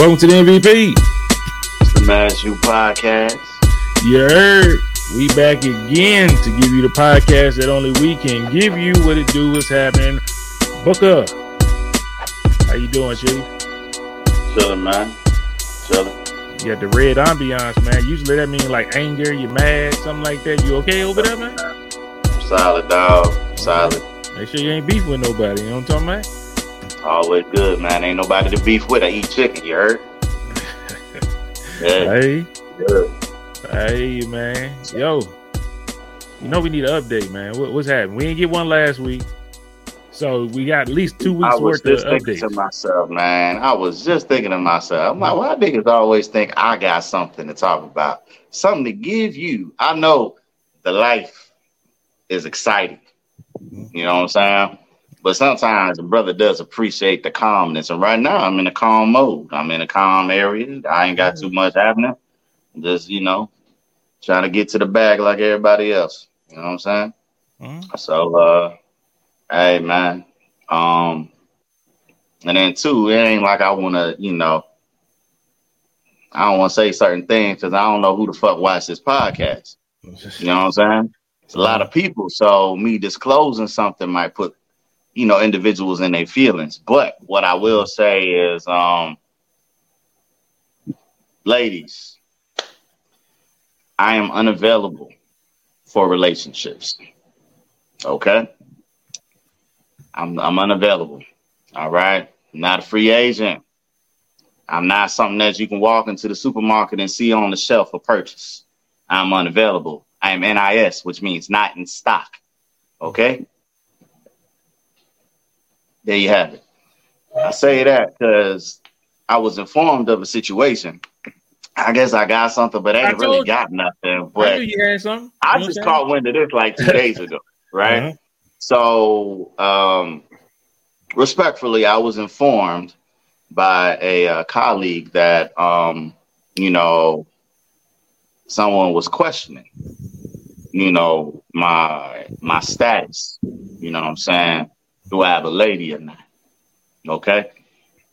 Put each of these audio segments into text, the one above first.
Welcome to the MVP. It's the Mass You Podcast. You heard. We back again to give you the podcast that only we can give you. What it do is happening. Booker. How you doing, Chief? Chilling, man. Chilling. You got the red ambiance, man. Usually that means like anger, you mad, something like that. You okay over there, man? Solid, dog. Solid. Make sure you ain't beef with nobody. You know what I'm talking about? Always good, man. Ain't nobody to beef with. I eat chicken, you heard? Yeah. Hey. Hey, man. Yo, you know we need an update, man. What, what's happening? We didn't get one last week. So we got at least two weeks I was worth of just thinking updates. to myself, man. I was just thinking to myself, I'm like, why niggas always think I got something to talk about? Something to give you. I know the life is exciting. You know what I'm saying? But sometimes the brother does appreciate the calmness. And right now I'm in a calm mode. I'm in a calm area. I ain't got too much happening. Just, you know, trying to get to the bag like everybody else. You know what I'm saying? Mhm. So uh hey man. Um and then two, it ain't like I wanna, you know, I don't wanna say certain things because I don't know who the fuck watch this podcast. You know what I'm saying? It's a lot of people, so me disclosing something might put, you know, individuals and their feelings. But what I will say is, um, ladies, I am unavailable for relationships. Okay, I'm I'm unavailable. All right, I'm not a free agent. I'm not something that you can walk into the supermarket and see on the shelf for purchase. I'm unavailable. I am NIS, which means not in stock. Okay. There you have it. I say that because I was informed of a situation. I guess I got something, but I I ain't really you. got nothing. I But you had something. I just I'm caught wind of this like two days ago, right? Uh-huh. So, um, respectfully, I was informed by a uh, colleague that, um, you know, someone was questioning, you know, my my status. You know what I'm saying? Do I have a lady or not? Okay.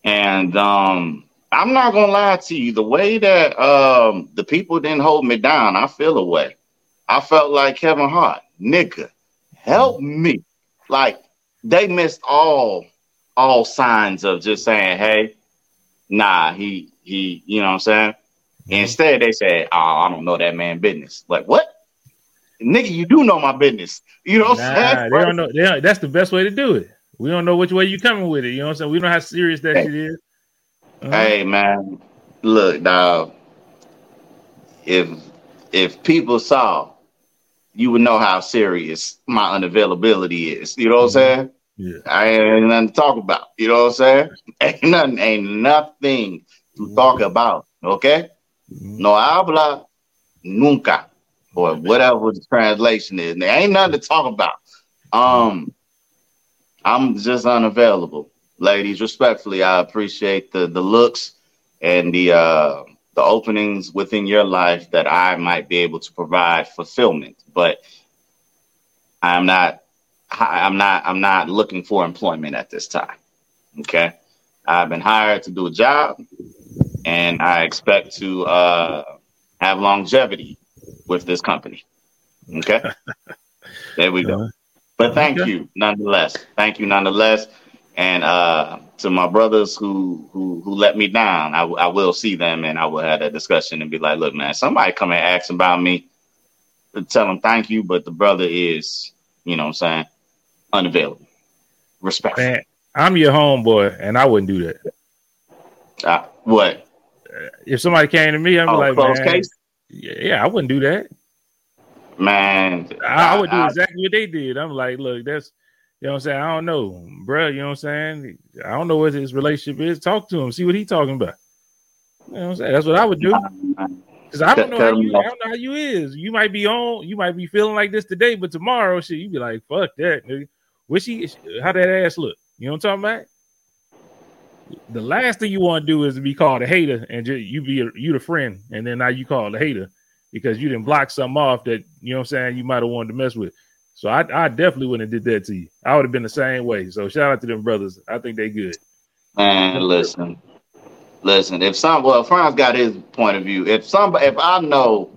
And um, I'm not gonna lie to you, the way that um the people didn't hold me down, I feel away. I felt like Kevin Hart, nigga, help me. Like they missed all all signs of just saying, hey, nah, he he, you know what I'm saying? Instead, they said, Oh, I don't know that man business. Like, what? Nigga, you do know my business. You know what I'm Nah, saying? they don't know. They don't, that's the best way to do it. We don't know which way you coming with it. You know what I'm saying? We don't know how serious that Hey. shit is. Uh-huh. Hey man, look, dog. If if people saw, you would know how serious my unavailability is. You know what I'm saying? Yeah. I ain't nothing to talk about. You know what I'm saying? Ain't nothing, ain't nothing to talk about. Okay? Mhm. No habla nunca. Or whatever the translation is. There ain't nothing to talk about. Um I'm just unavailable. Ladies, respectfully, I appreciate the the looks and the uh the openings within your life that I might be able to provide fulfillment. But I'm not I'm not I'm not looking for employment at this time. Okay. I've been hired to do a job and I expect to uh have longevity with this company. Okay. there we go. Uh-huh. But thank Okay. you nonetheless. Thank you nonetheless. And uh, to my brothers who who who let me down, I, I will see them and I will have that discussion and be like, look, man, somebody come and ask about me. Tell them thank you, but the brother is, you know what I'm saying, unavailable. Respect. Man, I'm your homeboy, and I wouldn't do that. Uh, what? If somebody came to me, be Oh, like, close man, case? Yeah, yeah, I wouldn't do that. Man, I, I would do I- exactly what they did. I'm like, look, that's you know what I'm saying. I don't know, bruh, You know what I'm saying. I don't know what his relationship is. Talk to him, see what he talking about. You know what I'm saying. That's what I would do. Cause I don't know how you. I don't know how you is. You might be on. You might be feeling like this today, but tomorrow, shit, you be like, fuck that. Nigga. Wish she, How that ass look? You know what I'm talking about? The last thing you want to do is to be called a hater, and just, you be a, you the friend, and then now you call the hater because you didn't block something off that you know what I'm saying you might have wanted to mess with. So I, I definitely wouldn't have did that to you. I would have been the same way. So shout out to them brothers. I think they good. Man, listen. Listen, if some well, Franz got his point of view. If somebody, if I know,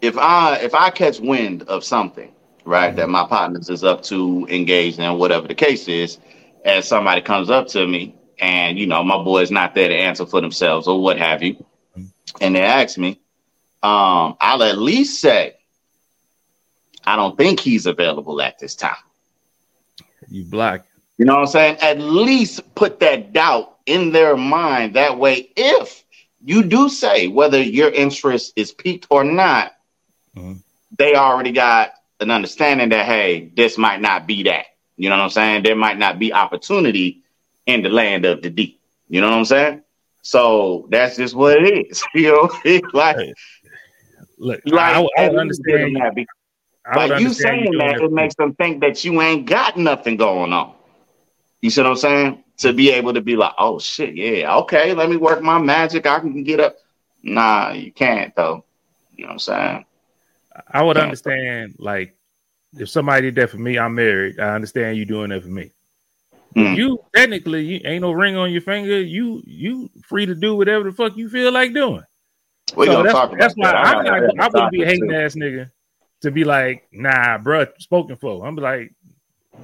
if I if I catch wind of something, right, mm-hmm. that my partners is up to engaged in, whatever the case is, and somebody comes up to me, and you know my boy is not there to answer for themselves or what have you, and they ask me, um, I'll at least say, I don't think he's available at this time. You black. You know what I'm saying? At least put that doubt in their mind. That way, if you do say whether your interest is piqued or not, mm-hmm. they already got an understanding that, hey, this might not be that. You know what I'm saying? There might not be opportunity in the land of the deep. You know what I'm saying? So that's just what it is. You know, like, look, like, I, I understand that. Because, like you saying that, it makes them think that you ain't got nothing going on. You see what I'm saying? To be able to be like, oh shit, yeah, okay, let me work my magic. I can get up. Nah, you can't though. You know what I'm saying? I would understand like if somebody did that for me, I'm married. I understand you doing that for me. Mm. You technically you ain't no ring on your finger. You you free to do whatever the fuck you feel like doing. We so that's, that's why that. I'm not, I wouldn't be a hating ass nigga to be like, nah, bro, spoken for. I'm like,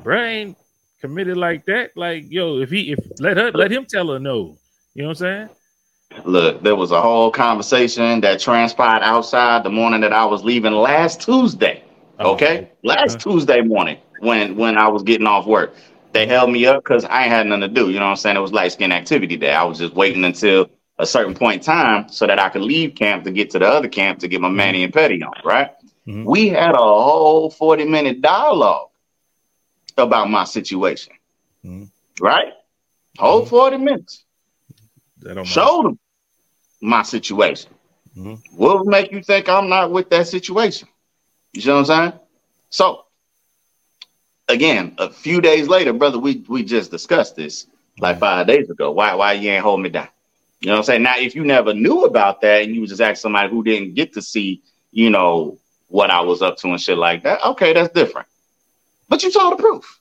bro, ain't committed like that. Like, yo, if he if let her let him tell her no. You know what I'm saying? Look, there was a whole conversation that transpired outside the morning that I was leaving last Tuesday. Oh, okay, last uh-huh. Tuesday morning when when I was getting off work, they held me up because I ain't had nothing to do. You know what I'm saying? It was light skin activity day. I was just waiting until a certain point in time so that I could leave camp to get to the other camp to get my Manny and petty on. Right? Mm-hmm. We had a whole 40 minute dialogue about my situation. Mm-hmm. Right? Whole mm-hmm. 40 minutes. Showed them my situation. Mm-hmm. What would make you think I'm not with that situation? You know what I'm saying? So again, a few days later, brother, we we just discussed this like five days ago. Why why you ain't hold me down? You know what I'm saying? Now, if you never knew about that and you just ask somebody who didn't get to see, you know, what I was up to and shit like that, okay, that's different. But you saw the proof.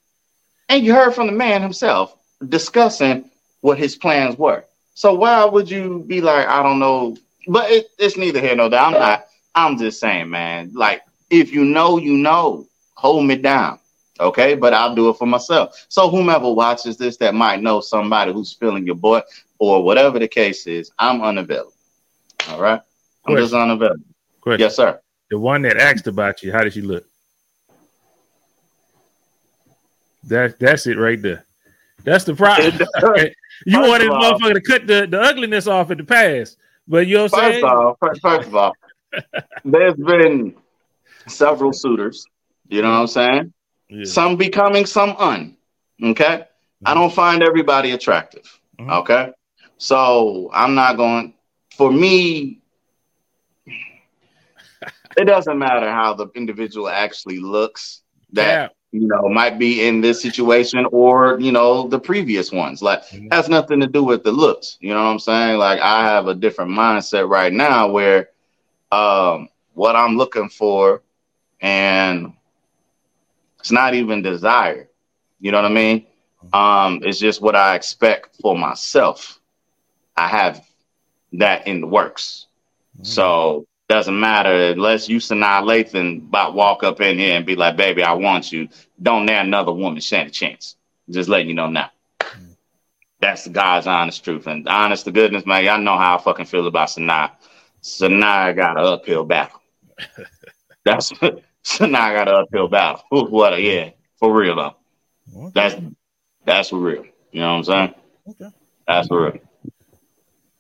And you heard from the man himself discussing what his plans were. So why would you be like, I don't know? But it, it's neither here nor there. I'm not. I'm just saying, man. Like, if you know, you know. Hold me down, okay? But I'll do it for myself. So whomever watches this that might know somebody who's feeling your boy or whatever the case is, I'm unavailable. All right, I'm Question. just unavailable. Question. Yes, sir. The one that asked about you, how did she look? That that's it right there. That's the problem. you wanted motherfucker to cut the, the ugliness off at the past. But you know what I'm saying? Of all, first, first of all, there's been several suitors. You know what I'm saying? Yeah. Some becoming, some un. Okay. Mm-hmm. I don't find everybody attractive. Mm-hmm. Okay. So I'm not going for me. it doesn't matter how the individual actually looks. That yeah you know, might be in this situation or, you know, the previous ones. Like mm-hmm. has nothing to do with the looks. You know what I'm saying? Like I have a different mindset right now where um what I'm looking for and it's not even desire. You know what I mean? Mm-hmm. Um, it's just what I expect for myself. I have that in the works. Mm-hmm. So doesn't matter unless you Sanaa Lathan about walk up in here and be like, baby, I want you. Don't let another woman stand a chance. Just letting you know now. Mm. That's the God's honest truth. And honest to goodness, man, y'all know how I fucking feel about Sanaa. Sanaa got an uphill battle. That's Sanaa got an uphill battle. what a, yeah, for real though. Okay. That's that's for real. You know what I'm saying? Okay. That's for real.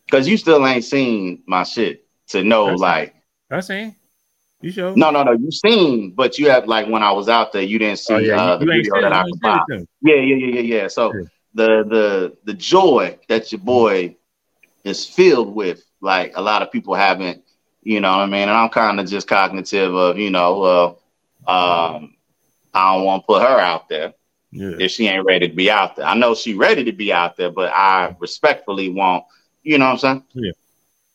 Cause you still ain't seen my shit to know like I seen. You show? No, no, no. You seen, but you have like when I was out there, you didn't see oh, yeah. uh, the video that I could Yeah, yeah, yeah, yeah, yeah. So yeah. the the the joy that your boy is filled with, like a lot of people haven't, you know what I mean. And I'm kind of just cognitive of, you know, well, um, I don't want to put her out there yeah. if she ain't ready to be out there. I know she ready to be out there, but I respectfully want, you know what I'm saying? Yeah.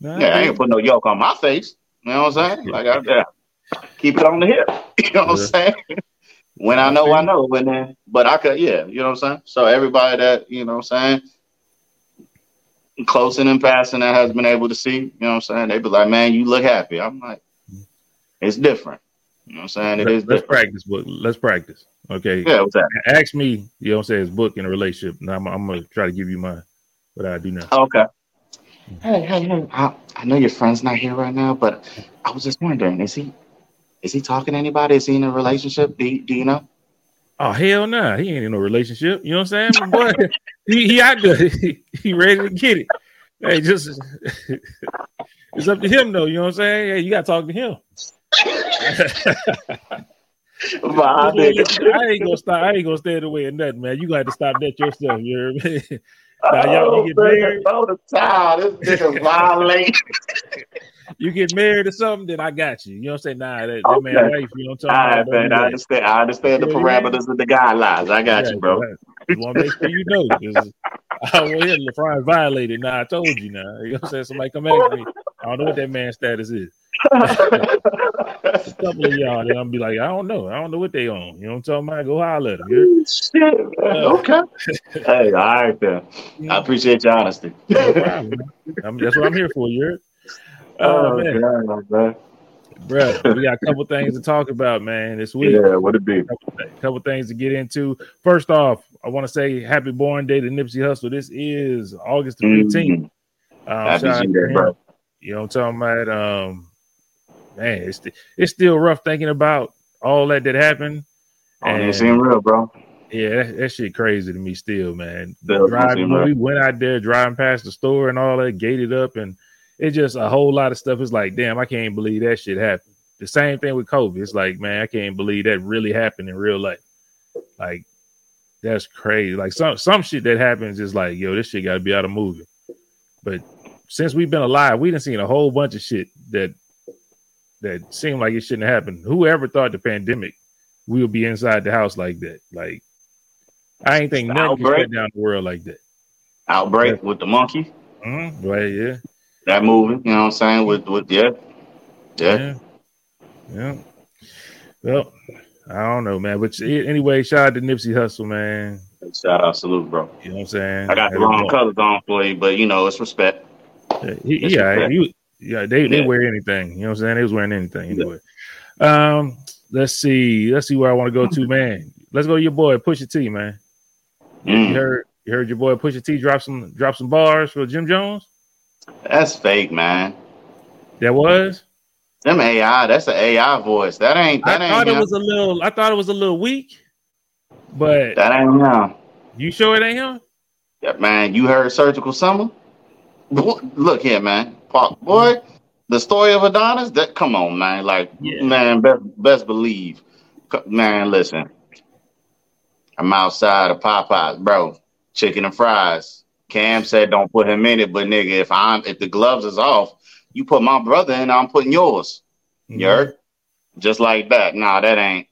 Nah, yeah, I ain't put no yoke on my face. You know what I'm saying? Like I yeah, keep it on the hip. You know what I'm saying? when I know, I know. When then, but I could, yeah, you know what I'm saying. So everybody that you know, what I'm saying, close in passing that has been able to see. You know what I'm saying? They be like, "Man, you look happy." I'm like, "It's different." You know what I'm saying? It Let, is let's different. practice. Book. Let's practice. Okay. Yeah, what's that? Ask me. You know what I'm saying? His book in a relationship. And I'm, I'm gonna try to give you my what I do now. Okay. Hey, hey, hey! I, I know your friend's not here right now, but I was just wondering: is he is he talking to anybody? Is he in a relationship? Do you, do you know? Oh hell nah, he ain't in no relationship. You know what I'm saying? Boy, he, he out there. He, he ready to get it. Hey, just it's up to him though. You know what I'm saying? Hey, you gotta talk to him. I ain't gonna stop. I ain't gonna stand in the way of nothing, man. You got to stop that yourself. You hear me? Now, y'all, Oh, you get married. the towel. This nigga violate. You get married or something, then I got you. You know what I'm saying? Nah, that, that man Okay. wife. You know what I'm right, talking man. I understand. I understand the Yeah, yeah. parameters of the guidelines. I got you, bro. Just want to make sure you know. I want him LeFron violated. Nah, I told you now. You know what I'm saying? Somebody come ask me. I don't know what that man's status is. A couple of y'all, they're gonna be like, I don't know. I don't know what they on. You know what I'm talking about? Go holler at them. You Shit, man. Okay. Hey, all right then. I appreciate your honesty. No problem, man. I'm- that's what I'm here for. You heard? Oh, Oh, man, God, man. bro, we got a couple things to talk about, man, this week. Yeah, what it be? A couple things to get into. First off, I want to say happy born day to Nipsey Hussle. This is August the 15th. Mm, Um, Happy shout out G to Day, him. bro. You know what I'm talking about? Um, man, it's it's still rough thinking about all that that happened. Even And- seem real, bro. Yeah, that, that shit crazy to me still, man. Still driving seem when right. we went out there driving past the store and all that, gated up, and it just a whole lot of stuff. It's like, damn, I can't believe that shit happened. The same thing with COVID. It's like, man, I can't believe that really happened in real life. Like, that's crazy. Like some some shit that happens is like, yo, this shit got to be out of movie. But since we've been alive, we done seen a whole bunch of shit that that seemed like it shouldn't happen. Whoever thought the pandemic we would be inside the house like that? Like, I ain't think nothing could Outbreak. shut down the world like that. Outbreak with the monkey. Mm, well, yeah, That movie, you know what I'm saying? With with yeah. Yeah. yeah, yeah. Well, I don't know, man. But anyway, shout out to Nipsey Hussle, man. Shout out, salute, bro. You know what I'm saying? I got the wrong colors on for you, but you know, it's respect. Yeah, he, It's yeah, respect. he- yeah, they, they wear anything. You know what I'm saying? They was wearing anything anyway. Um, let's see. Let's see where I want to go to, man. Let's go to your boy Pusha T, man. You Mm, heard you heard your boy Pusha T drop some drop some bars for Jim Jones. That's fake, man. That was. Them AI, that's an AI voice. That ain't I that ain't thought it him. was a little. I thought it was a little weak, but that ain't him. you sure it ain't him? Yeah, man, you heard Surgical Summer? Look here, man. Pop, boy, the story of Adonis. That come on, man. Like, Yeah. man, best, best believe, man. Listen, I'm outside of Popeyes, bro. Chicken and fries. Cam said don't put him in it, but nigga, if I'm if the gloves is off, you put my brother in, I'm putting yours. You heard? Just like that. Nah, that ain't.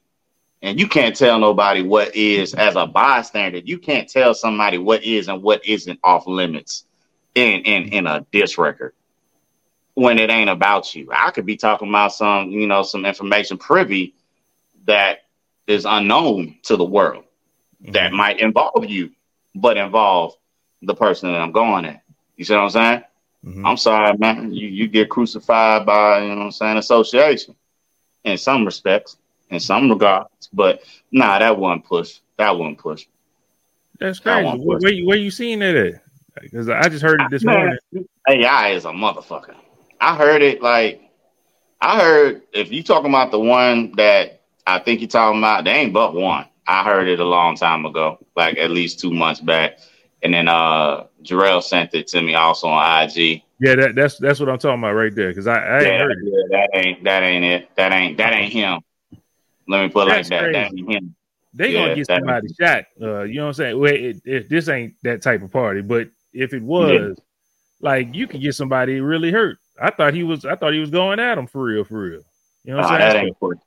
And you can't tell nobody what is as a bystander. You can't tell somebody what is and what isn't off limits in in in a diss record when it ain't about you. I could be talking about some, you know, some information privy that is unknown to the world Mhm. that might involve you, but involve the person that I'm going at. You see what I'm saying? Mhm. I'm sorry, man. You you get crucified by you know what I'm saying association in some respects, in some regards. But nah, that one push. That one push. That's crazy. want Where, where you where you seen that at? Because I just heard it this Man, morning. AI is a motherfucker. I heard it like I heard if you talking about the one that I think you're talking about, they ain't but one. I heard it a long time ago, like at least two months back. And then uh Jarrell sent it to me also on IG. Yeah, that, that's that's what I'm talking about right there. Because I, I ain't yeah, heard it. yeah, that ain't that ain't it. That ain't that ain't him. Let me put it like That's that. That crazy. ain't him. They Yeah, gonna get that- somebody shot. Uh, you know what I'm saying? Well, it, it, this ain't that type of party, but if it was, like, you could get somebody really hurt. I thought he was. I thought he was going at him for real, for real. You know what I'm that saying? ain't push.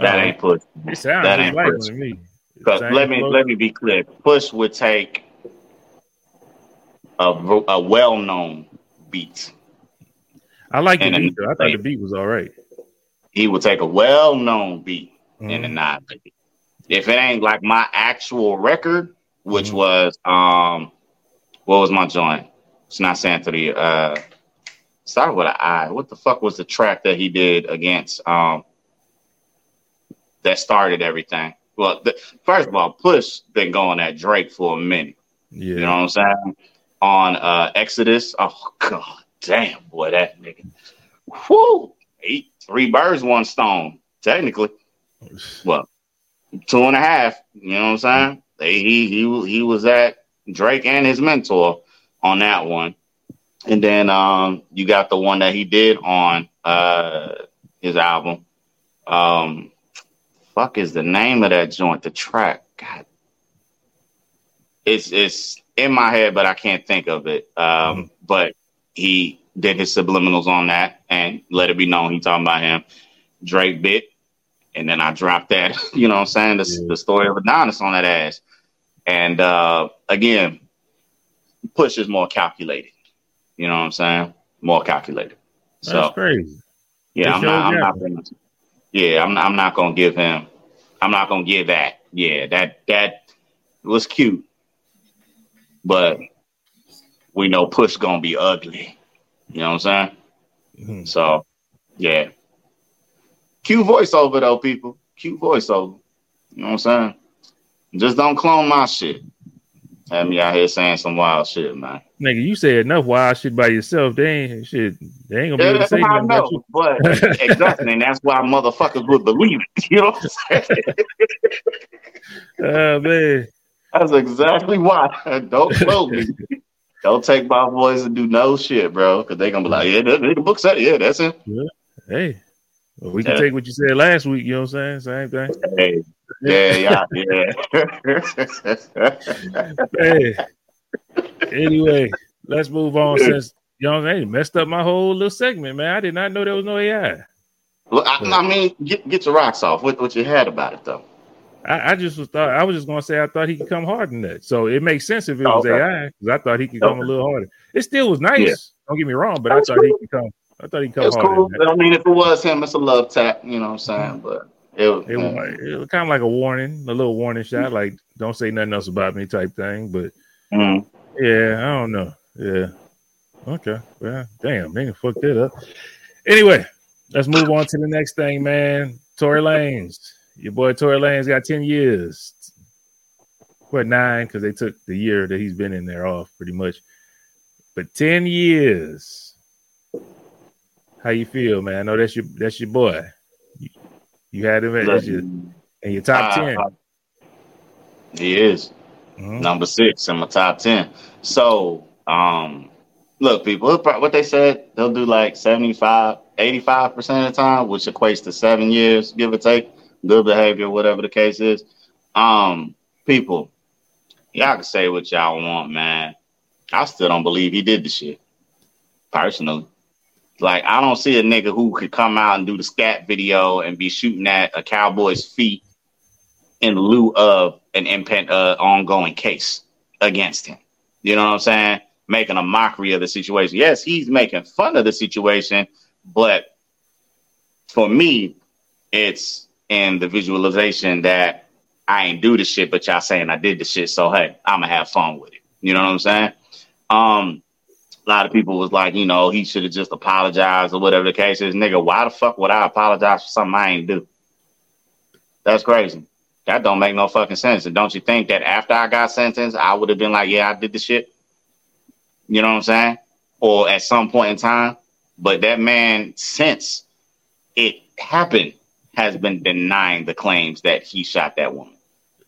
That Uh, ain't push. It sounds that ain't like push. to me. Because Same let me let me be clear. Push would take a, a well known beat. I like the beat. Though. I thought the beat was all right. He would take a well known beat and Mhm. annihilate it. If it ain't like my actual record, which Mhm. was um what was my joint? It's not Santeria. Uh, start with an I. What the fuck was the track that he did against um that started everything? Well, the, first of all, Push been going at Drake for a minute. Yeah. You know what I'm saying? On uh Exodus. Oh god damn, boy, that nigga. Whoo! Eight, three birds, one stone, technically. Well, two and a half. You know what I'm saying? He he he was at Drake and his mentor on that one. And then um, you got the one that he did on uh, his album. Um, fuck is the name of that joint? The track. God, it's it's in my head, but I can't think of it. Um, mm-hmm. But he did his subliminals on that and let it be known he talking about him. Drake bit, and then I dropped that. You know what I'm saying? The, yeah. the story of Adonis on that ass. And uh, again, push is more calculated. You know what I'm saying? More calculated. That's so crazy. Yeah, I'm not, I'm not gonna, yeah, I'm not, I'm not gonna give him. I'm not gonna give that. Yeah, that that was cute, but we know push gonna be ugly. You know what I'm saying? Mm-hmm. So, yeah, cute voiceover though, people. Cute voiceover. You know what I'm saying? Just don't clone my shit. Have me out here saying some wild shit, man. Nigga, you said enough wild shit by yourself. They ain't shit. They ain't gonna be able to say nothing know, about you. But exactly, and that's why motherfuckers would believe it. You know what I'm saying? Oh man. That's exactly why. Don't quote me. Don't take my voice and do no shit, bro. Cause they gonna be like, yeah, the, the book said. Yeah, that's it. Yeah. Hey, well, we can yeah. take what you said last week. You know what I'm saying? Same thing. Hey, yeah, yeah, yeah. hey. Anyway, let's move on since you know they messed up my whole little segment, man. I did not know there was no AI. Look, I, I mean, get get your rocks off. What what you had about it though? I, I, just was thought I was just gonna say I thought he could come harder than that. So it makes sense if it was okay. AI because I thought he could come a little harder. It still was nice. Yeah. Don't get me wrong, but That's I thought cool. he could come. I thought he could come it's harder. Cool. I mean, if it was him, it's a love tap. You know what I'm saying? But it was, it, was, it was kind of like a warning, a little warning shot, like don't say nothing else about me type thing. But mm. yeah, I don't know. Yeah. Okay. Well, damn, they fucked it up. Anyway, let's move on to the next thing, man. Tory Lanez. Your boy Tory Lanez got 10 years. What nine? Because they took the year that he's been in there off pretty much. But 10 years. How you feel, man? I know that's your that's your boy. You had him at your, in your top uh, ten. He is mm-hmm. number six in my top ten. So, um, look, people, what they said, they'll do like 75, 85 percent of the time, which equates to seven years, give or take. Good behavior, whatever the case is. Um, people, y'all can say what y'all want, man. I still don't believe he did the shit. Personally. Like I don't see a nigga who could come out and do the scat video and be shooting at a cowboy's feet in lieu of an impen- uh, ongoing case against him. You know what I'm saying? Making a mockery of the situation. Yes, he's making fun of the situation, but for me, it's in the visualization that I ain't do the shit, but y'all saying I did the shit. So hey, I'ma have fun with it. You know what I'm saying? Um, a lot of people was like, you know, he should have just apologized or whatever the case is. Nigga, why the fuck would I apologize for something I ain't do? That's crazy. That don't make no fucking sense. And don't you think that after I got sentenced, I would have been like, yeah, I did the shit? You know what I'm saying? Or at some point in time. But that man, since it happened, has been denying the claims that he shot that woman.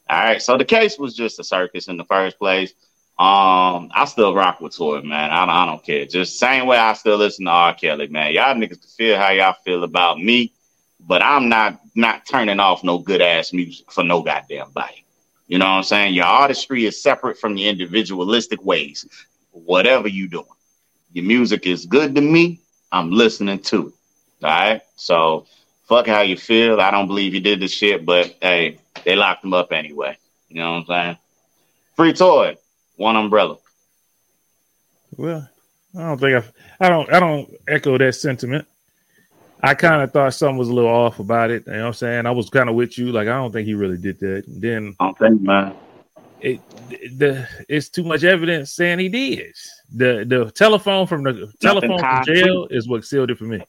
All right. So the case was just a circus in the first place. Um, I still rock with Tory, man. I don't, I don't care. Just same way I still listen to R. Kelly, man. Y'all niggas can feel how y'all feel about me, but I'm not not turning off no good ass music for no goddamn body. You know what I'm saying? Your artistry is separate from your individualistic ways. Whatever you doing, your music is good to me. I'm listening to it. All right. So fuck how you feel. I don't believe you did this shit, but hey, they locked him up anyway. You know what I'm saying? Free toy one umbrella. Well, I don't think I, I don't, I don't echo that sentiment. I kind of thought something was a little off about it. You know what I'm saying? I was kind of with you. Like, I don't think he really did that. And then I don't think, man. it the it's too much evidence saying he did. The the telephone from the telephone from jail is what sealed it for me.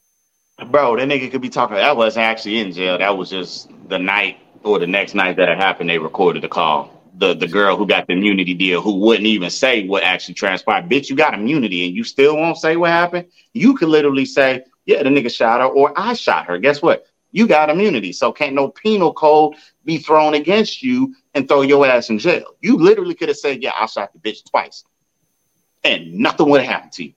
Bro, that nigga could be talking. That wasn't actually in jail. That was just the night or the next night that it happened. They recorded the call. The the girl who got the immunity deal, who wouldn't even say what actually transpired. Bitch, you got immunity and you still won't say what happened. You could literally say, "Yeah, the nigga shot her," or "I shot her." Guess what? You got immunity, so can't no penal code be thrown against you and throw your ass in jail. You literally could have said, "Yeah, I shot the bitch twice," and nothing would have happened to you.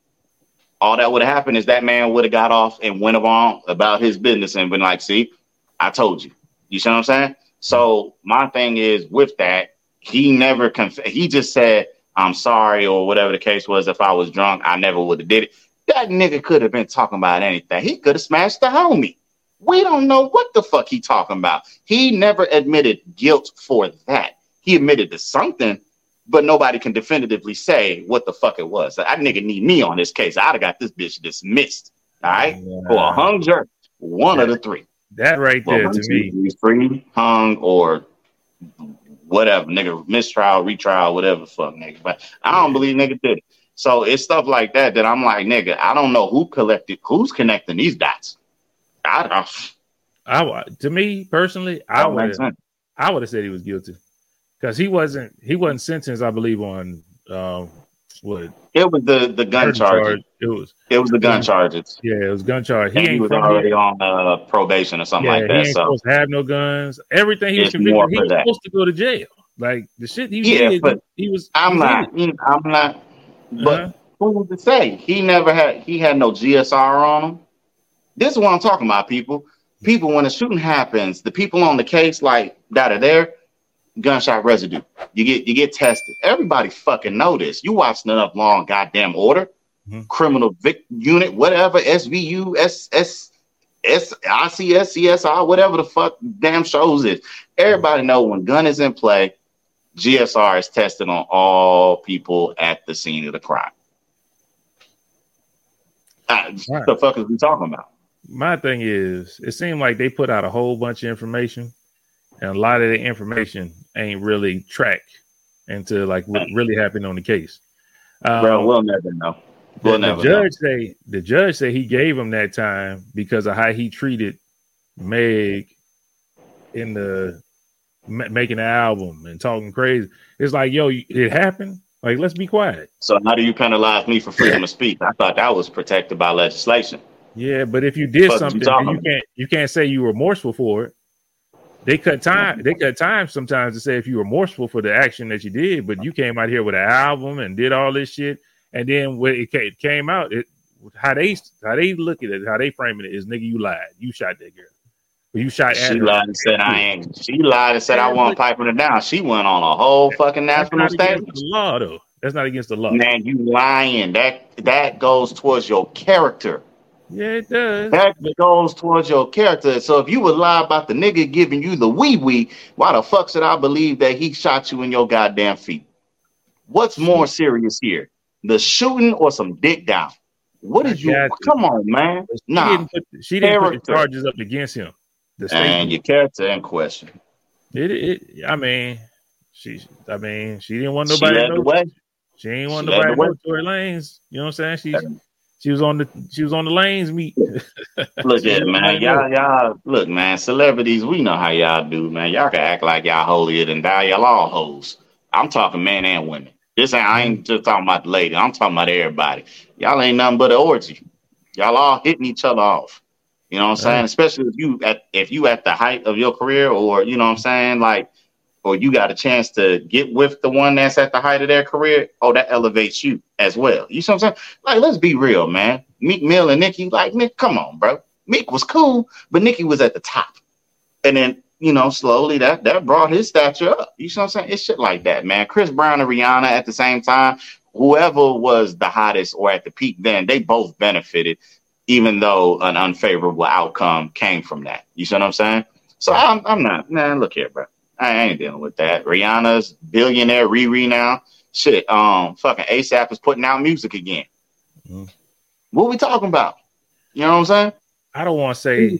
All that would have happened is that man would have got off and went on about his business and been like, "See, I told you." You see what I'm saying? So my thing is with that, he never conf- he just said, "I'm sorry" or whatever the case was. If I was drunk, I never would have did it. That nigga could have been talking about anything. He could have smashed the homie. We don't know what the fuck he talking about. He never admitted guilt for that. He admitted to something, but nobody can definitively say what the fuck it was. That nigga need me on this case. I'd have got this bitch dismissed. All right, yeah. for a hung jury, one of the three. That right well, there to me, free, hung, or whatever, nigga, mistrial, retrial, whatever, fuck, nigga. But I don't yeah. believe nigga did it. So it's stuff like that that I'm like, nigga, I don't know who collected, who's connecting these dots. I don't. I to me personally, I would I would have said he was guilty because he wasn't he wasn't sentenced, I believe, on um, what it was the the gun charge. charge. It was it was the gun charges. Yeah, it was gun charge. He, he was already here. on uh, probation or something yeah, like that. He so supposed to have no guns. Everything he was convicted, he was that. supposed to go to jail. Like the shit he yeah, did, but he was. I'm not. I'm not. But uh-huh. who's to say he never had? He had no GSR on him. This is what I'm talking about, people. People, when a shooting happens, the people on the case, like that are there, gunshot residue. You get you get tested. Everybody fucking know this. You watched enough long goddamn order, mm-hmm. criminal vic unit, whatever, SVU, S S S ICS, whatever the fuck damn shows is. Everybody know when gun is in play, GSR is tested on all people at the scene of the crime. Uh, right. The fuck is we talking about? My thing is, it seemed like they put out a whole bunch of information, and a lot of the information ain't really tracked into like what really happened on the case. Um, Bro, we'll never know. We'll the, never the judge know. say the judge said he gave him that time because of how he treated Meg in the making the album and talking crazy. It's like, yo, it happened. Like, let's be quiet. So how do you penalize me for freedom of speech? I thought that was protected by legislation. Yeah, but if you did something, you, you can't you can't say you were remorseful for it. They cut time. They cut time sometimes to say if you were remorseful for the action that you did, but you came out here with an album and did all this shit, and then when it came out, it how they how they look at it, how they framing it is, nigga, you lied. You shot that girl. You shot. She lied and said I ain't. She lied and said I wasn't piping her down. She went on a whole fucking national stage. law though. That's not against the law. Man, you lying. That that goes towards your character. Yeah, it does. That goes towards your character. So if you would lie about the nigga giving you the wee wee, why the fuck should I believe that he shot you in your goddamn feet? What's more serious here, the shooting or some dick down? What did you? you? Come on, man. She nah, didn't put, she didn't put the charges up against him. The and your character in question. It, it. I mean, she. I mean, she didn't want nobody. She, to know, she ain't want she nobody to know Tory Lanez. You know what I'm saying? She. She was on the she was on the lanes meet. look at man, y'all y'all look man, celebrities. We know how y'all do, man. Y'all can act like y'all holier than thou. Y'all all hoes. I'm talking men and women. This ain't I ain't just talking about the lady. I'm talking about everybody. Y'all ain't nothing but an orgy. Y'all all hitting each other off. You know what I'm saying? Especially if you at if you at the height of your career, or you know what I'm saying, like or you got a chance to get with the one that's at the height of their career, oh, that elevates you as well. You see what I'm saying? Like, let's be real, man. Meek Mill and Nicki, like, Nick, come on, bro. Meek was cool, but Nicki was at the top. And then, you know, slowly that that brought his stature up. You see what I'm saying? It's shit like that, man. Chris Brown and Rihanna at the same time, whoever was the hottest or at the peak then, they both benefited, even though an unfavorable outcome came from that. You see what I'm saying? So I'm, I'm not, man, look here, bro. I ain't dealing with that. Rihanna's billionaire Riri now. Shit, um, fucking ASAP is putting out music again. Mm-hmm. What we talking about? You know what I'm saying? I don't want to say,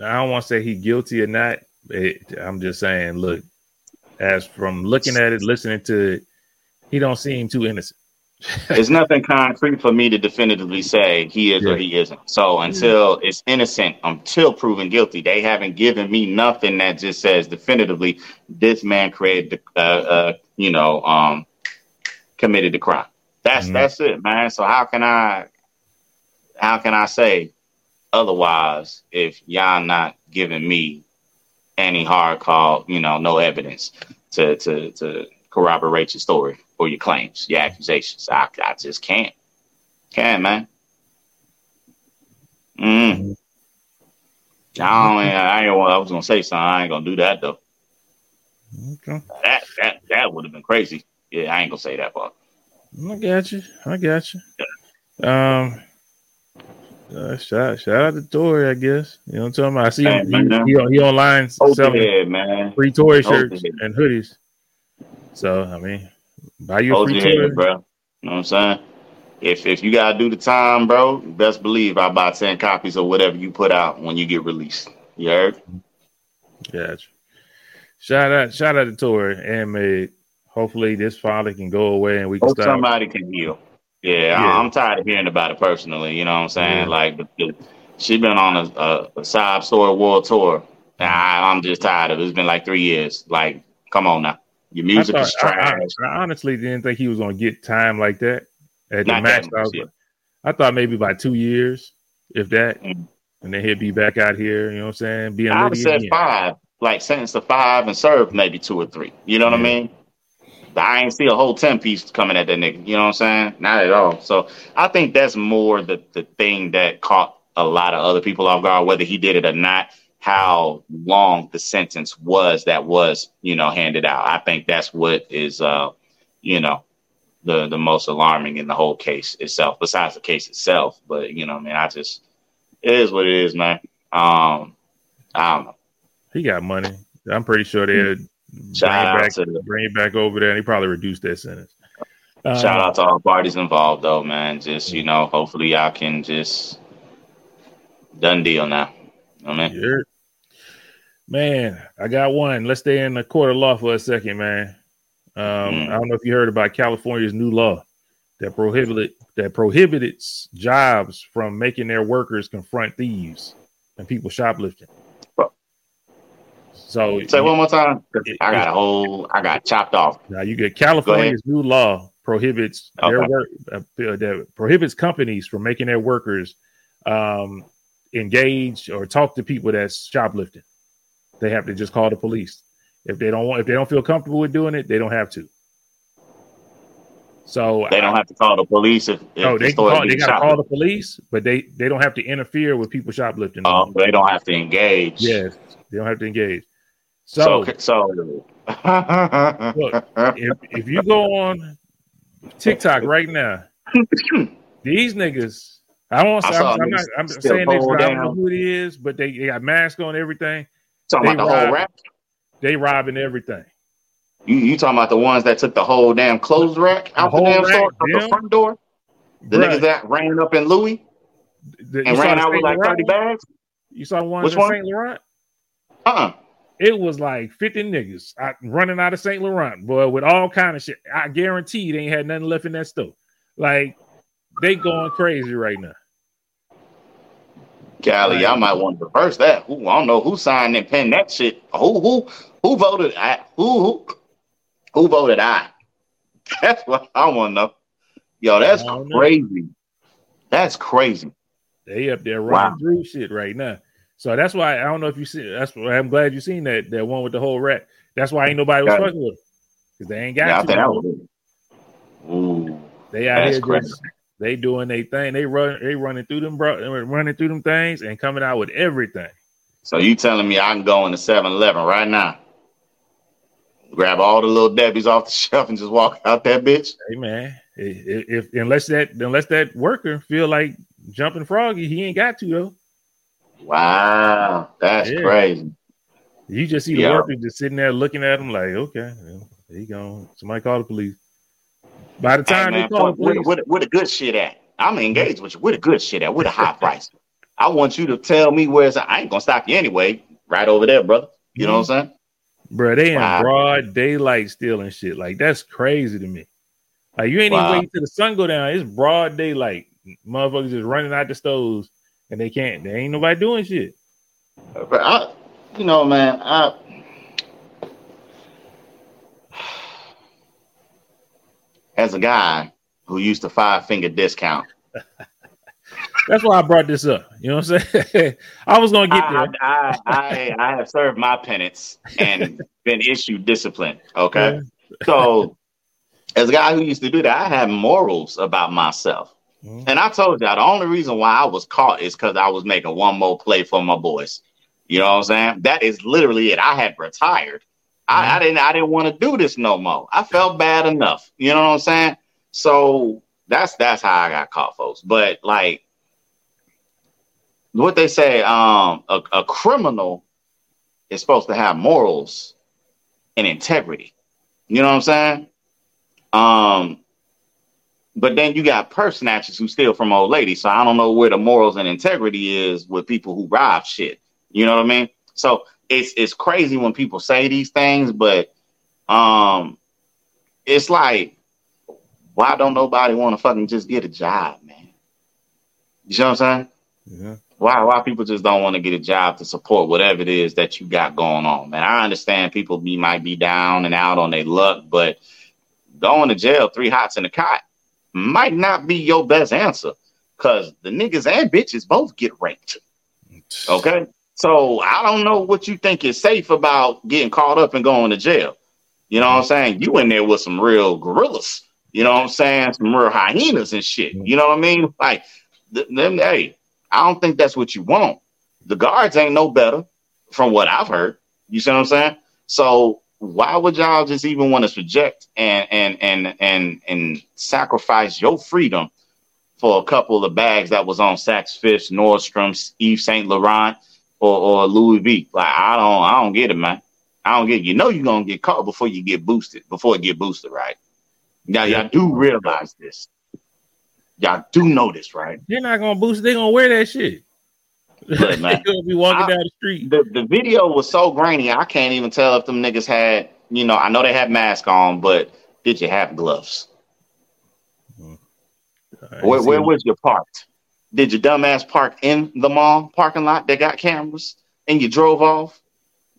I don't want to say he guilty or not. It, I'm just saying, look, as from looking at it, listening to it, he don't seem too innocent. There's nothing concrete for me to definitively say he is yeah. or he isn't. So until yeah. it's innocent, until proven guilty, they haven't given me nothing that just says definitively this man created the, uh, uh, you know, um, committed the crime. That's mm-hmm. that's it, man. So how can I, how can I say otherwise if y'all not giving me any hard call, you know, no evidence to to to corroborate your story or your claims, your accusations. I, I just can't. Can't, man. Mm. I, don't, I, ain't, I was gonna say something. I ain't gonna do that though. Okay. That that that would have been crazy. Yeah, I ain't gonna say that part. I got you. I got you. Um, uh, shout shout out to Tory, I guess. You know what I'm talking about. I see him. He, he, he online selling head, man. free Tory shirts and hoodies. So I mean, buy you a free Tory, head, bro. You know what I'm saying? If if you gotta do the time, bro, best believe I buy ten copies of whatever you put out when you get released. You heard? Gotcha. Shout out, shout out to Tory and Meg. Hopefully, this father can go away and we can Hope stop. Somebody can heal. Yeah, yeah, I'm tired of hearing about it personally. You know what I'm saying? Yeah. Like, she's been on a, a, a sob story world tour. I, I'm just tired of it. It's been like three years. Like, come on now. Your music thought, is trash. I, I, honestly didn't think he was going to get time like that at Not the match. I, I, thought maybe by two years, if that, mm. and then he'd be back out here. You know what I'm saying? Being I would said five, like sentenced to five and serve maybe two or three. You know yeah. what I mean? I ain't see a whole 10 piece coming at that nigga. You know what I'm saying? Not at all. So I think that's more the, the thing that caught a lot of other people off guard, whether he did it or not, how long the sentence was that was, you know, handed out. I think that's what is, uh, you know, the, the most alarming in the whole case itself, besides the case itself. But, you know, I mean, I just, it is what it is, man. Um, I don't know. He got money. I'm pretty sure they're Shout bring back, to, bring it back over there, and he probably reduced that sentence. Shout uh, out to all parties involved, though, man. Just you know, hopefully y'all can just done deal now. I mean, yeah. Man, I got one. Let's stay in the court of law for a second, man. Um, mm. I don't know if you heard about California's new law that prohibited that prohibited jobs from making their workers confront thieves and people shoplifting. So say one more time. It, I got a whole. I got chopped off. Now you get California's new law prohibits okay. their work uh, that prohibits companies from making their workers um, engage or talk to people that's shoplifting. They have to just call the police if they don't want. If they don't feel comfortable with doing it, they don't have to. So they don't I, have to call the police if, if no, they, the call, they got to call the police, but they they don't have to interfere with people shoplifting. Oh, they don't have to engage. Yes, they don't have to engage. So, so, so look, if, if you go on TikTok right now, these niggas, I don't say, I'm, I'm, not, I'm saying this, I don't know who it is, but they, they got masks on everything. Talking they about the rob, whole rack? They robbing everything. You, you talking about the ones that took the whole damn clothes rack out the, the damn rack, store, the front door? The Bruh. niggas that ran up in Louis the, and ran out with like 30 bags? You saw one Which in St. Laurent? Uh-uh it was like 50 niggas uh, running out of St. Laurent, boy, with all kind of shit. I guarantee they ain't had nothing left in that store. Like they going crazy right now. Golly, I might want to reverse that. Who I don't know who signed and penned that shit. Who who who voted? I who who who voted? I. That's what I want to know. Yo, that's crazy. Know. That's crazy. They up there running wow. through shit right now. So that's why I don't know if you see. That's why I'm glad you seen that that one with the whole rat. That's why ain't nobody was fucking with because they ain't got yeah. Was, ooh, they out here just they doing their thing. They run they running through them bro, running through them things and coming out with everything. So you telling me I can go into 7-Eleven right now, grab all the little Debbie's off the shelf and just walk out that bitch? Hey man, if, if unless that unless that worker feel like jumping froggy, he ain't got to though. Wow, that's yeah. crazy. You just see the yeah. worker just sitting there looking at him like, okay, well, there you. Somebody call the police. By the time hey, man, they call the police, where, where, the good shit at? I'm engaged with you. Where the good shit at? Where the high price? I want you to tell me where's I ain't gonna stop you anyway. Right over there, brother. You mm-hmm. know what I'm saying? Bro, they wow. in broad daylight stealing shit. Like that's crazy to me. Like you ain't wow. even waiting till the sun go down. It's broad daylight. Motherfuckers just running out the stores and they can't. There ain't nobody doing shit. But I, you know, man, I. As a guy who used to five finger discount. That's why I brought this up. You know what I'm saying? I was gonna get I, there. I, I, I have served my penance and been issued discipline. Okay. Yeah. So as a guy who used to do that, I have morals about myself. Mm-hmm. And I told y'all the only reason why I was caught is because I was making one more play for my boys. You know what I'm saying? That is literally it. I had retired. Mm-hmm. I, I didn't I didn't want to do this no more. I felt bad enough. You know what I'm saying? So that's that's how I got caught, folks. But like what they say, um, a, a criminal is supposed to have morals and integrity. You know what I'm saying? Um, but then you got purse snatchers who steal from old ladies. So I don't know where the morals and integrity is with people who rob shit. You know what I mean? So it's it's crazy when people say these things, but um, it's like, why don't nobody want to fucking just get a job, man? You know what I'm saying? Yeah. Why why people just don't want to get a job to support whatever it is that you got going on, man? I understand people be might be down and out on their luck, but going to jail three hots in a cot might not be your best answer because the niggas and bitches both get raped. Okay. So I don't know what you think is safe about getting caught up and going to jail. You know what I'm mm-hmm. saying? You in there with some real gorillas. You know what I'm saying? Some real hyenas and shit. Mm-hmm. You know what I mean? Like them, hey, I don't think that's what you want. The guards ain't no better, from what I've heard. You see what I'm saying? So why would y'all just even want to subject and and and and and sacrifice your freedom for a couple of bags that was on Saks Fifth, Nordstrom's, Yves Saint Laurent, or, or Louis V? Like I don't I don't get it, man. I don't get it. You know you're gonna get caught before you get boosted, before it get boosted, right? Now y'all do realize this. Y'all do know this, right? They're not gonna boost. They're gonna wear that shit. Look, man, gonna be walking I, down the street. The, the video was so grainy, I can't even tell if them niggas had. You know, I know they had masks on, but did you have gloves? Mm-hmm. Where, where was your parked? Did your dumbass park in the mall parking lot that got cameras and you drove off?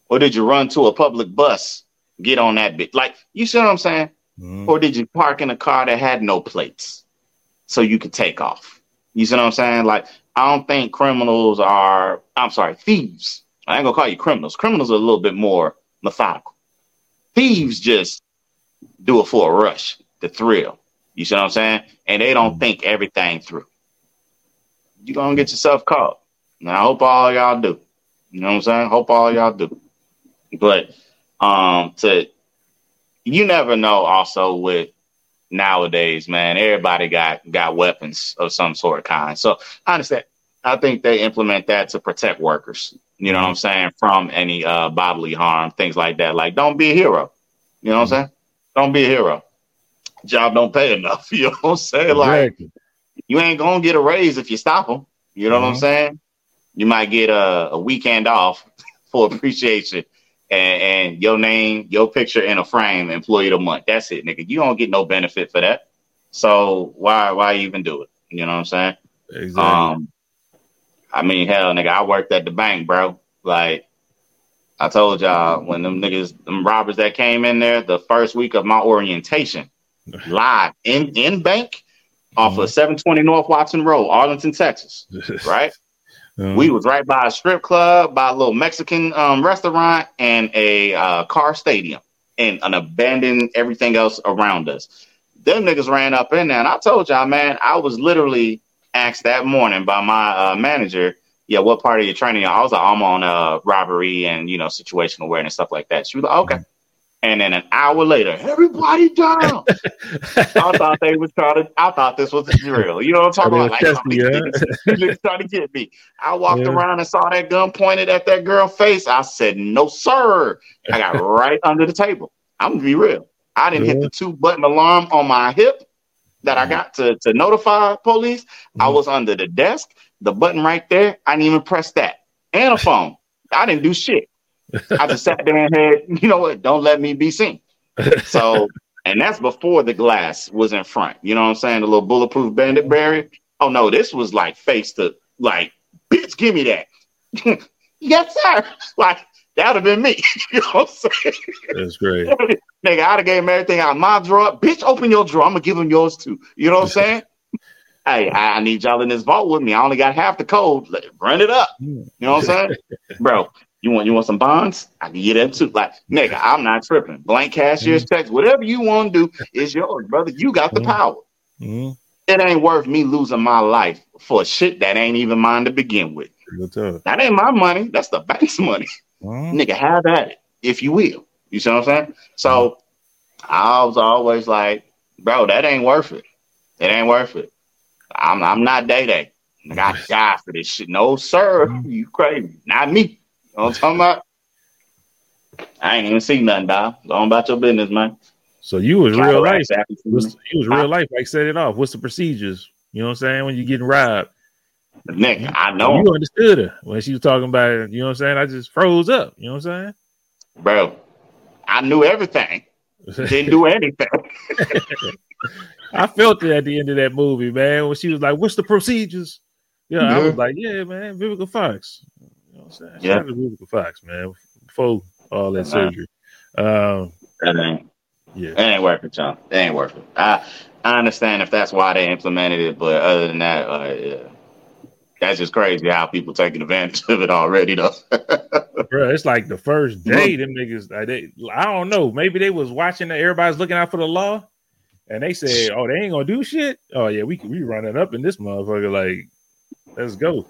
Or did you run to a public bus, get on that bit? Like, you see what I'm saying? Mm. Or did you park in a car that had no plates? so you could take off. You see what I'm saying? Like, I don't think criminals are, I'm sorry, thieves. I ain't gonna call you criminals. Criminals are a little bit more methodical. Thieves just do it for a rush, the thrill. You see what I'm saying? And they don't think everything through. You're gonna get yourself caught. Now I hope all y'all do. You know what I'm saying? Hope all y'all do. But um to you never know also with nowadays, man. Everybody got got weapons of some sort of kind. So I understand. I think they implement that to protect workers. You know what I'm saying? From any uh, bodily harm, things like that. Like, don't be a hero. You know what I'm saying? Don't be a hero. Job don't pay enough. You know what I'm saying? Like, you ain't gonna get a raise if you stop them. You know mm-hmm. what I'm mm-hmm. saying? You might get a, a weekend off for appreciation and, and your name, your picture in a frame, employee of the month. That's it, nigga. You don't get no benefit for that. So why why even do it? You know what I'm saying? Exactly. Um, I mean, hell, nigga, I worked at the bank, bro. Like I told y'all, when them niggas, them robbers that came in there, the first week of my orientation, live in in bank, off mm-hmm. of 720 North Watson Road, Arlington, Texas, right? Um, we was right by a strip club, by a little Mexican um, restaurant, and a uh, car stadium, and an abandoned everything else around us. Them niggas ran up in there, and I told y'all, man, I was literally asked that morning by my uh, manager, "Yeah, what part of your training?" I was like, "I'm on uh, robbery and you know situational awareness stuff like that." She was like, "Okay." And then an hour later, everybody down. I thought they was trying to. I thought this was a drill. You know what I'm talking about? Like, me, yeah. trying to get me. I walked yeah. around and saw that gun pointed at that girl's face. I said, "No, sir." I got right under the table. I'm gonna be real. I didn't yeah. hit the two button alarm on my hip that I mm-hmm. got to to notify police. Mm-hmm. I was under the desk. The button right there. I didn't even press that. And a phone. I didn't do shit. I just sat there and had, you know what, don't let me be seen. So, and that's before the glass was in front. You know what I'm saying? The little bulletproof bandit barrier. Oh no, this was like face to like, bitch, give me that. yes, sir. Like that'd have been me. you know what I'm saying? That's great. Nigga, I'd have gave him everything out of my drawer. Bitch, open your drawer. I'm gonna give him yours too. You know what I'm saying? hey, I need y'all in this vault with me. I only got half the code. Run it up. You know what I'm saying? Bro, you want you want some bonds? I can get them too. Like, nigga, I'm not tripping. Blank cashier's mm-hmm. checks, whatever you want to do is yours, brother. You got the mm-hmm. power. Mm-hmm. It ain't worth me losing my life for shit that ain't even mine to begin with. That ain't my money. That's the bank's money. Mm-hmm. Nigga, have at it, if you will. You see what I'm saying? So I was always like, bro, that ain't worth it. It ain't worth it. I'm I'm not day day. I got die for this shit. No, sir. Mm-hmm. You crazy. Not me. You know what I'm talking about? I ain't even see nothing, dog. Go on about your business, man. So you was real life. Was, you was real life. Like set it off. What's the procedures? You know what I'm saying? When you're getting robbed. Nick, I know. You understood her when she was talking about it. You know what I'm saying? I just froze up. You know what I'm saying? Bro, I knew everything. Didn't do anything. I felt it at the end of that movie, man. When she was like, "What's the procedures?" Yeah, I was like, "Yeah, man, Vivica Fox." You know what I'm saying? Yeah, Vivica Fox, man. Before all that surgery. Um, that ain't. Yeah, it ain't working, John. It ain't working. I I understand if that's why they implemented it, but other than that, uh, yeah that's just crazy how people taking advantage of it already, though. Bro, it's like the first day them niggas. They, I don't know. Maybe they was watching. That everybody's looking out for the law, and they said, "Oh, they ain't gonna do shit." Oh yeah, we we running up in this motherfucker. Like, let's go.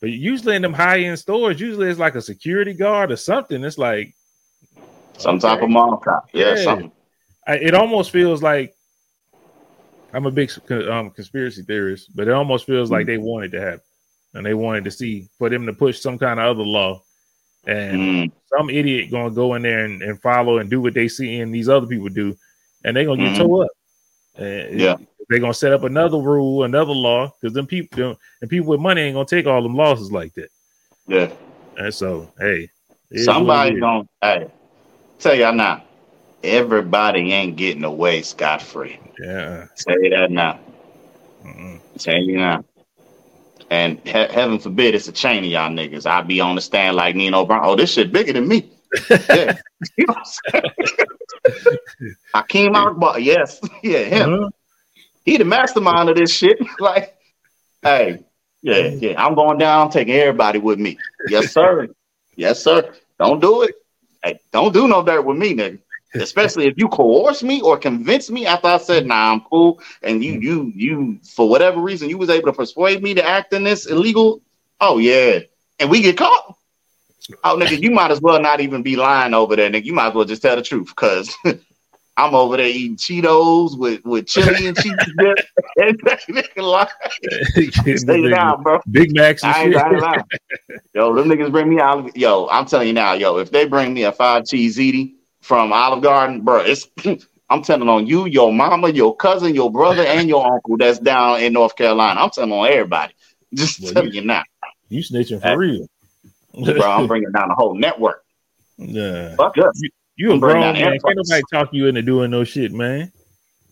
But usually in them high end stores, usually it's like a security guard or something. It's like some okay. type of mom cop. Yeah, yeah. something. I, it almost feels like I'm a big um, conspiracy theorist, but it almost feels mm-hmm. like they wanted to happen and they wanted to see for them to push some kind of other law, and mm. some idiot gonna go in there and, and, follow and do what they see in these other people do, and they're gonna get mm-hmm. towed up. And yeah, they're gonna set up another rule, another law, because them people and people with money ain't gonna take all them losses like that. Yeah, and so hey, somebody gonna hey tell y'all now, everybody ain't getting away scot free. Yeah, say that now. Mm-mm. Tell you now. And he- heaven forbid it's a chain of y'all niggas. I be on the stand like Nino Brown. Oh, this shit bigger than me. yeah. you know what I'm saying? Hakeem Akbar, yes. yeah, him. Uh-huh. He the mastermind of this shit. like, hey, yeah, yeah. I'm going down, taking everybody with me. Yes, sir. yes, sir. Don't do it. Hey, don't do no dirt with me, nigga especially if you coerce me or convince me after I said, "Nah, I'm cool," and you, you, you, for whatever reason, you was able to persuade me to act in this illegal. Oh yeah, and we get caught. Oh nigga, you might as well not even be lying over there, nigga. You might as well just tell the truth, cause I'm over there eating Cheetos with with chili and cheese dip. Stay down, bro. Big Macs. I ain't, I ain't yo, them niggas bring me out. Yo, I'm telling you now, yo, if they bring me a five cheese ziti from Olive Garden, bro. It's I'm telling on you, your mama, your cousin, your brother, and your uncle that's down in North Carolina. I'm telling on everybody. Just well, telling you, you now. You snitching for real, bro. I'm bringing down the whole network. Yeah, fuck us. You, you a grown man. Can't nobody talk you into doing no shit, man.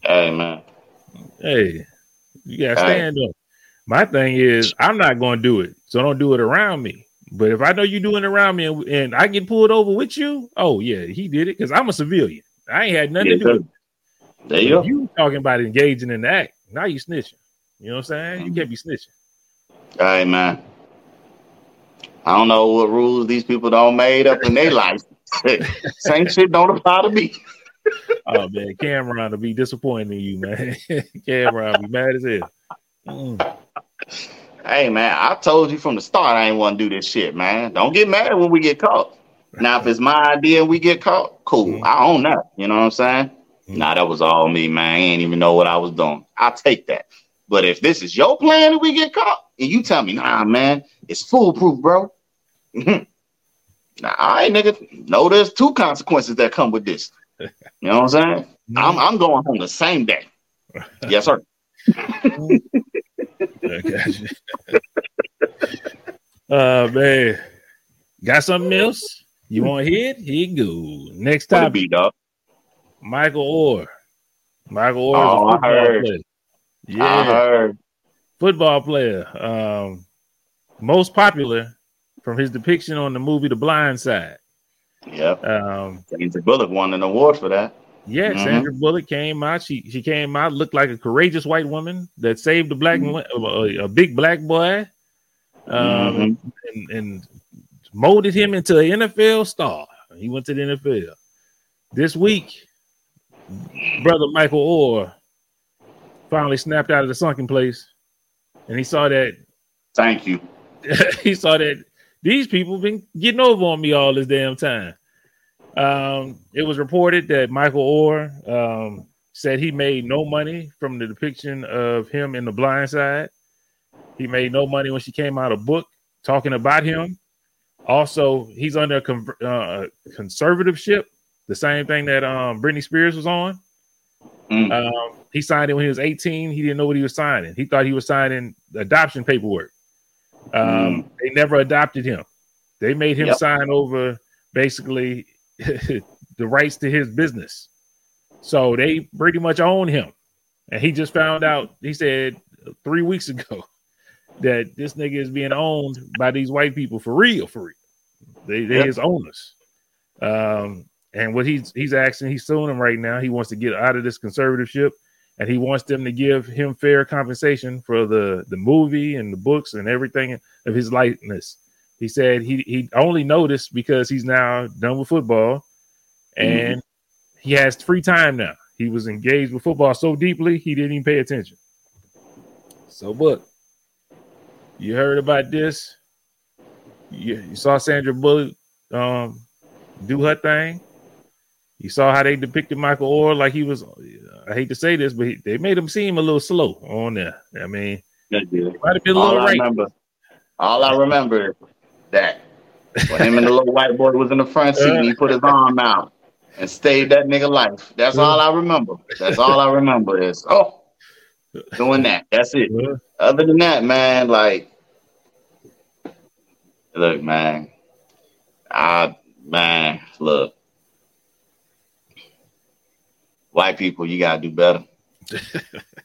Hey, man. Hey, you gotta stand up. My thing is, I'm not going to do it, so don't do it around me. But if I know you doing it around me and, and, I get pulled over with you, oh yeah, he did it because I'm a civilian. I ain't had nothing yeah, to do with it. There you go. You talking about engaging in the act. Now you snitching. You know what I'm saying? You can't be snitching. All right, man. I don't know what rules these people don't made up in their life. Same shit don't apply to me. oh man, Cameron will be disappointed in you, man. Cameron will be mad as hell. Mm. Hey man, I told you from the start I ain't want to do this shit, man. Don't get mad when we get caught. Now, if it's my idea and we get caught, cool. Mm-hmm. I own that. You know what I'm saying? Mm-hmm. Nah, that was all me, man. I ain't even know what I was doing. I'll take that. But if this is your plan and we get caught, and you tell me, nah, man, it's foolproof, bro. nah, all right, nigga. No, there's two consequences that come with this. You know what I'm saying? Mm-hmm. I'm, I'm going home the same day. yes, sir. uh man, got something else? You want hit? Here you go. Next time be, dog? Michael Oher. Michael Oher Oh, is a I heard. player. I Yeah, heard. football player. Um, most popular from his depiction on the movie The Blind Side. Yep. Um, Sandra Bullock won an award for that. yeah, Mhm. Sandra Bullock came out. She she came out looked like a courageous white woman that saved a black Mm-hmm. a, a big black boy, um, Mhm. and, and molded him into an NFL star. He went to the NFL this week. Brother Michael Oher finally snapped out of the sunken place, and he saw that Thank you. he saw that these people been getting over on me all this damn time. Um, it was reported that Michael Oher um, said he made no money from the depiction of him in The Blind Side. He made no money when she came out a book talking about him. Also, he's under a con- uh, conservatorship, the same thing that um, Britney Spears was on. Mm. Um, he signed it when he was 18. He didn't know what he was signing. He thought he was signing adoption paperwork. Um, They never adopted him. They made him Yep. sign over basically the rights to his business. So they pretty much own him. And he just found out, he said three weeks ago, that this nigga is being owned by these white people for real, for real. They they Yep. his owners. Um, and what he's he's asking, he's suing them right now. He wants to get out of this conservatorship and he wants them to give him fair compensation for the the movie and the books and everything of his likeness. He said he he only noticed because he's now done with football and he has free time now. He was engaged with football so deeply he didn't even pay attention. So, but you heard about this? You, you saw Sandra Bullock um, do her thing. You saw how they depicted Michael Oher like he was. I hate to say this, but he, they made him seem a little slow on there. I mean, might have been a All little I right. remember, all I remember is that when him and the little white boy was in the front seat, and he put his arm out and saved that nigga life. That's all I remember. That's all I remember is oh, doing that. That's it. Other than that, man, like, look, man, I man, look, white people, you gotta do better.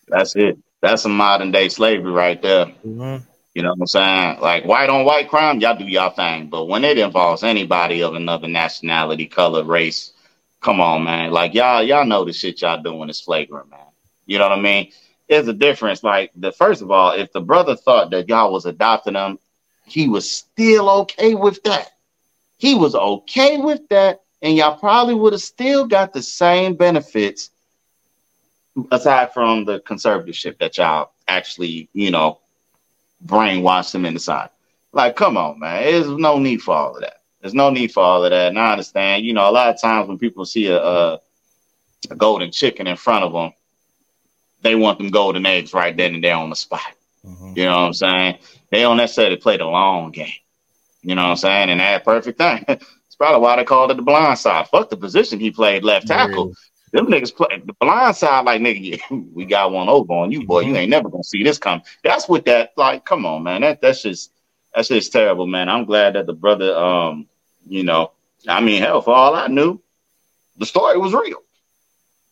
That's it. That's some modern day slavery right there. mhm. You know what I'm saying? Like white on white crime, y'all do y'all thing. But when it involves anybody of another nationality, color, race, come on, man. Like y'all, y'all know the shit y'all doing is flagrant, man. You know what I mean? There's a difference. Like the first of all, if the brother thought that y'all was adopting him, he was still okay with that. He was okay with that, and y'all probably would have still got the same benefits aside from the conservatorship that y'all actually, you know, brainwash them in the side. Like, come on, man. There's no need for all of that. There's no need for all of that. And I understand, you know, a lot of times when people see a, a, a golden chicken in front of them, they want them golden eggs right then and there on the spot. Mhm. You know what I'm saying? They don't necessarily play the long game. You know what I'm saying? And that perfect thing. Probably why they called it the blind side. Fuck the position he played left tackle. Them niggas play the blind side like nigga, yeah, we got one over on you, boy. You ain't never gonna see this come. That's what that like. Come on, man. That that's just that's just terrible, man. I'm glad that the brother, um, you know, I mean, hell, for all I knew, the story was real.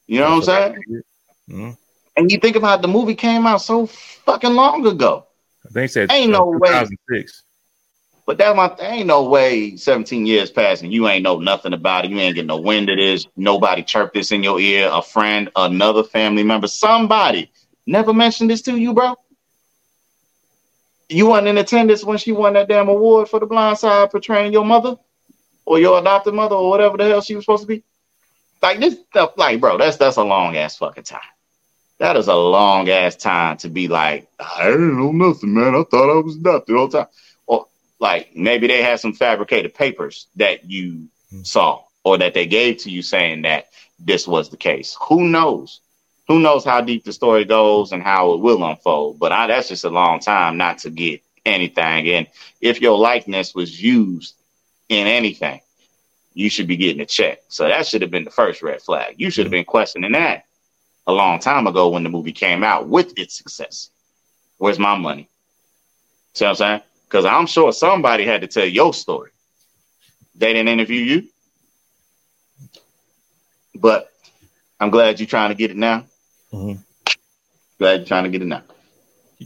You know what I'm saying? Mhm. And you think about it, the movie came out so fucking long ago. I think said Ain't no way. 2006. But that's my. Ain't no way 17 years passing. You ain't know nothing about it. You ain't getting no wind of this. Nobody chirped this in your ear. A friend, another family member, somebody never mentioned this to you, bro. You weren't in attendance when she won that damn award for the blind side portraying your mother or your adopted mother or whatever the hell she was supposed to be. Like this stuff, like, bro, that's that's a long ass fucking time. That is a long ass time to be like, I didn't know nothing, man. I thought I was adopted all the time. Like maybe they had some fabricated papers that you hmm. saw or that they gave to you saying that this was the case. Who knows? Who knows how deep the story goes and how it will unfold? But I, that's just a long time not to get anything. And if your likeness was used in anything, you should be getting a check. So that should have been the first red flag. You should have been questioning that a long time ago when the movie came out with its success. Where's my money? See what I'm saying? Because I'm sure somebody had to tell your story. they didn't interview you. But I'm glad you're trying to get it now. Mm-hmm. Glad you're trying to get it now.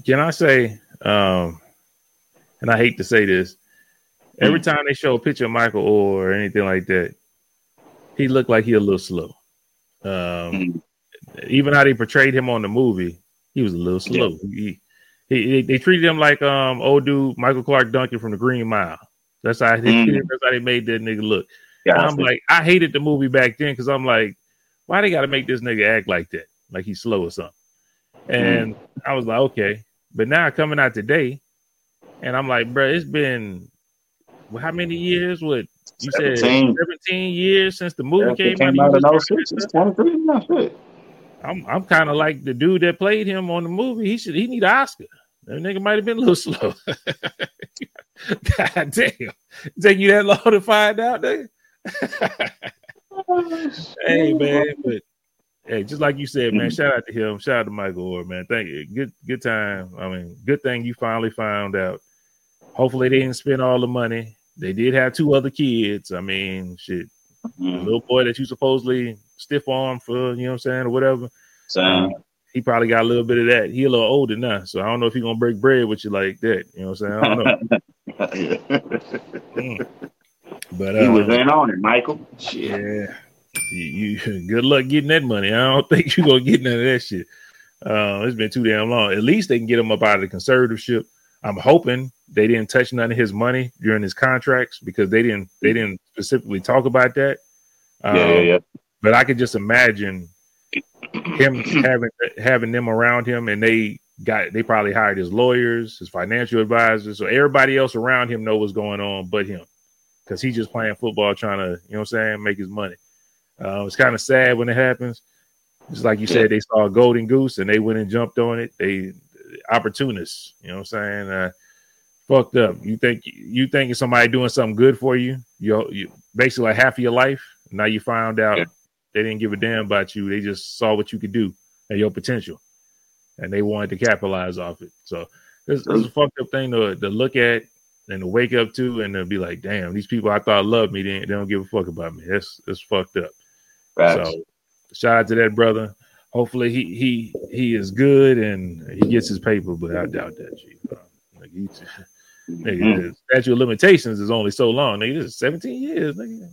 Can I say, um, and I hate to say this, every mm. time they show a picture of Michael or anything like that, he looked like he a little slow. Um, mm. Even how they portrayed him on the movie, he was a little slow. Yeah. He, he, they treated him like um old dude Michael Clarke Duncan from the Green Mile. That's how they, mm. that's how they made that nigga look. Yeah, I'm like, I hated the movie back then because I'm like, why they got to make this nigga act like that, like he's slow or something? And mm. I was like, okay, but now coming out today, and I'm like, bro, it's been how many years? What you 17. said? Seventeen years since the movie yeah, came, came out. out in 23, I'm I'm kind of like the dude that played him on the movie. He should he need an Oscar. That nigga might have been a little slow. God damn. Take you that long to find out, nigga? hey man, but hey, just like you said, man, shout out to him. Shout out to Michael Oher, man. Thank you. Good good time. I mean, good thing you finally found out. Hopefully they didn't spend all the money. They did have two other kids. I mean, shit. Mm-hmm. The little boy that you supposedly stiff arm for, you know what I'm saying, or whatever. Uh, he probably got a little bit of that. He a little older now, so I don't know if he gonna break bread with you like that. You know what I'm saying? I don't know. mm. But he was um, in on it, Michael. Shit. Yeah. You, you, good luck getting that money. I don't think you're gonna get none of that shit. Uh, it's been too damn long. At least they can get him up out of the conservatorship. I'm hoping they didn't touch none of his money during his contracts because they didn't they didn't specifically talk about that. Um, yeah, yeah, um, yeah. But I could just imagine him having having them around him, and they got they probably hired his lawyers, his financial advisors, so everybody else around him know what's going on, but him, because he's just playing football, trying to you know what I'm saying, make his money. Uh, it's kind of sad when it happens. Just like you said, they saw a golden goose and they went and jumped on it. They opportunists, you know what I'm saying? Uh, fucked up. You think you think somebody doing something good for you, you, you basically like half of your life. Now you found out yeah. They didn't give a damn about you. They just saw what you could do and your potential, and they wanted to capitalize off it. So this, this is a fucked up thing to, to look at and to wake up to, and to be like, damn, these people I thought loved me, they, they don't give a fuck about me. That's that's fucked up. Right. So shout out to that brother. Hopefully he he he is good and he gets his paper, but I doubt that. Chief. Like he, mm-hmm. the statute of limitations is only so long. Nigga, this is 17 years. Nigga.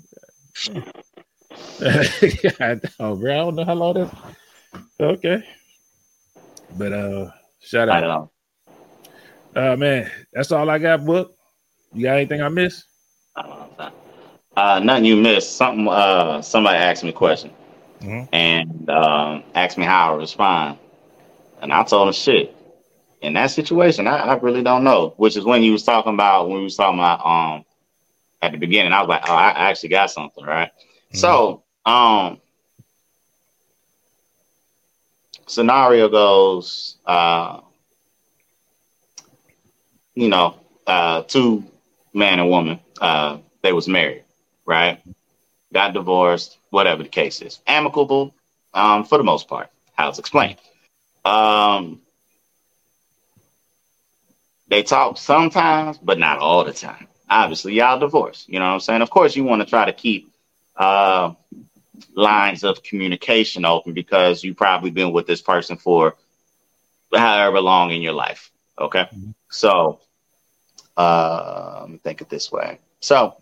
oh, bro, I don't know how long that. Okay, but uh, shout out. I know. Uh, man, that's all I got. Book. You got anything I missed? Uh, nothing you missed. Something. Uh, somebody asked me a question, mm-hmm. and um, asked me how I respond, and I told him shit. In that situation, I, I really don't know. Which is when you was talking about when we was talking about um at the beginning. I was like, oh, I actually got something, right? So, um, scenario goes, uh, you know, uh, two man and woman, uh, they was married right? Got divorced, whatever the case is. Amicable, um, for the most part. How it's explained. Um, they talk sometimes, but not all the time. Obviously, y'all divorced. You know what I'm saying? Of course, you want to try to keep uh, lines of communication open because you've probably been with this person for however long in your life. Okay. Mm-hmm. So, uh, let me think it this way. So,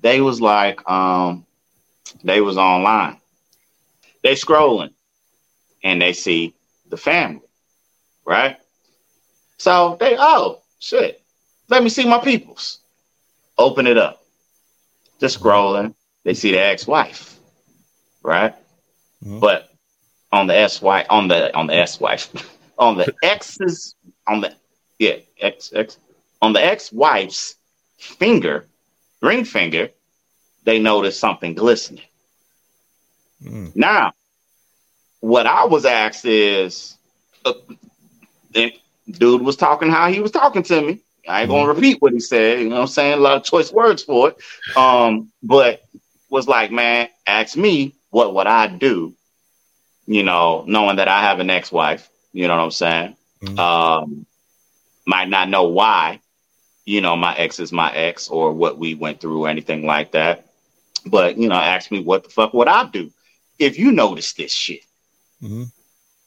they was like, um, they was online. They scrolling and they see the family, right? So they, oh shit, let me see my peoples. Open it up. Just scrolling. They see the ex-wife, right? Mm-hmm. But on the S wife, on the on the S wife, on the ex's, on the yeah, ex ex on the ex-wife's finger ring finger, they notice something glistening. Mm. Now, what I was asked is, uh, dude was talking how he was talking to me. I ain't gonna mm. repeat what he said. You know what I'm saying? A lot of choice words for it. Um, but was like, man, ask me what would I do? You know, knowing that I have an ex-wife. You know what I'm saying? Mm. Um, might not know why you know, my ex is my ex or what we went through or anything like that. But, you know, ask me what the fuck would I do if you notice this shit? Mm-hmm.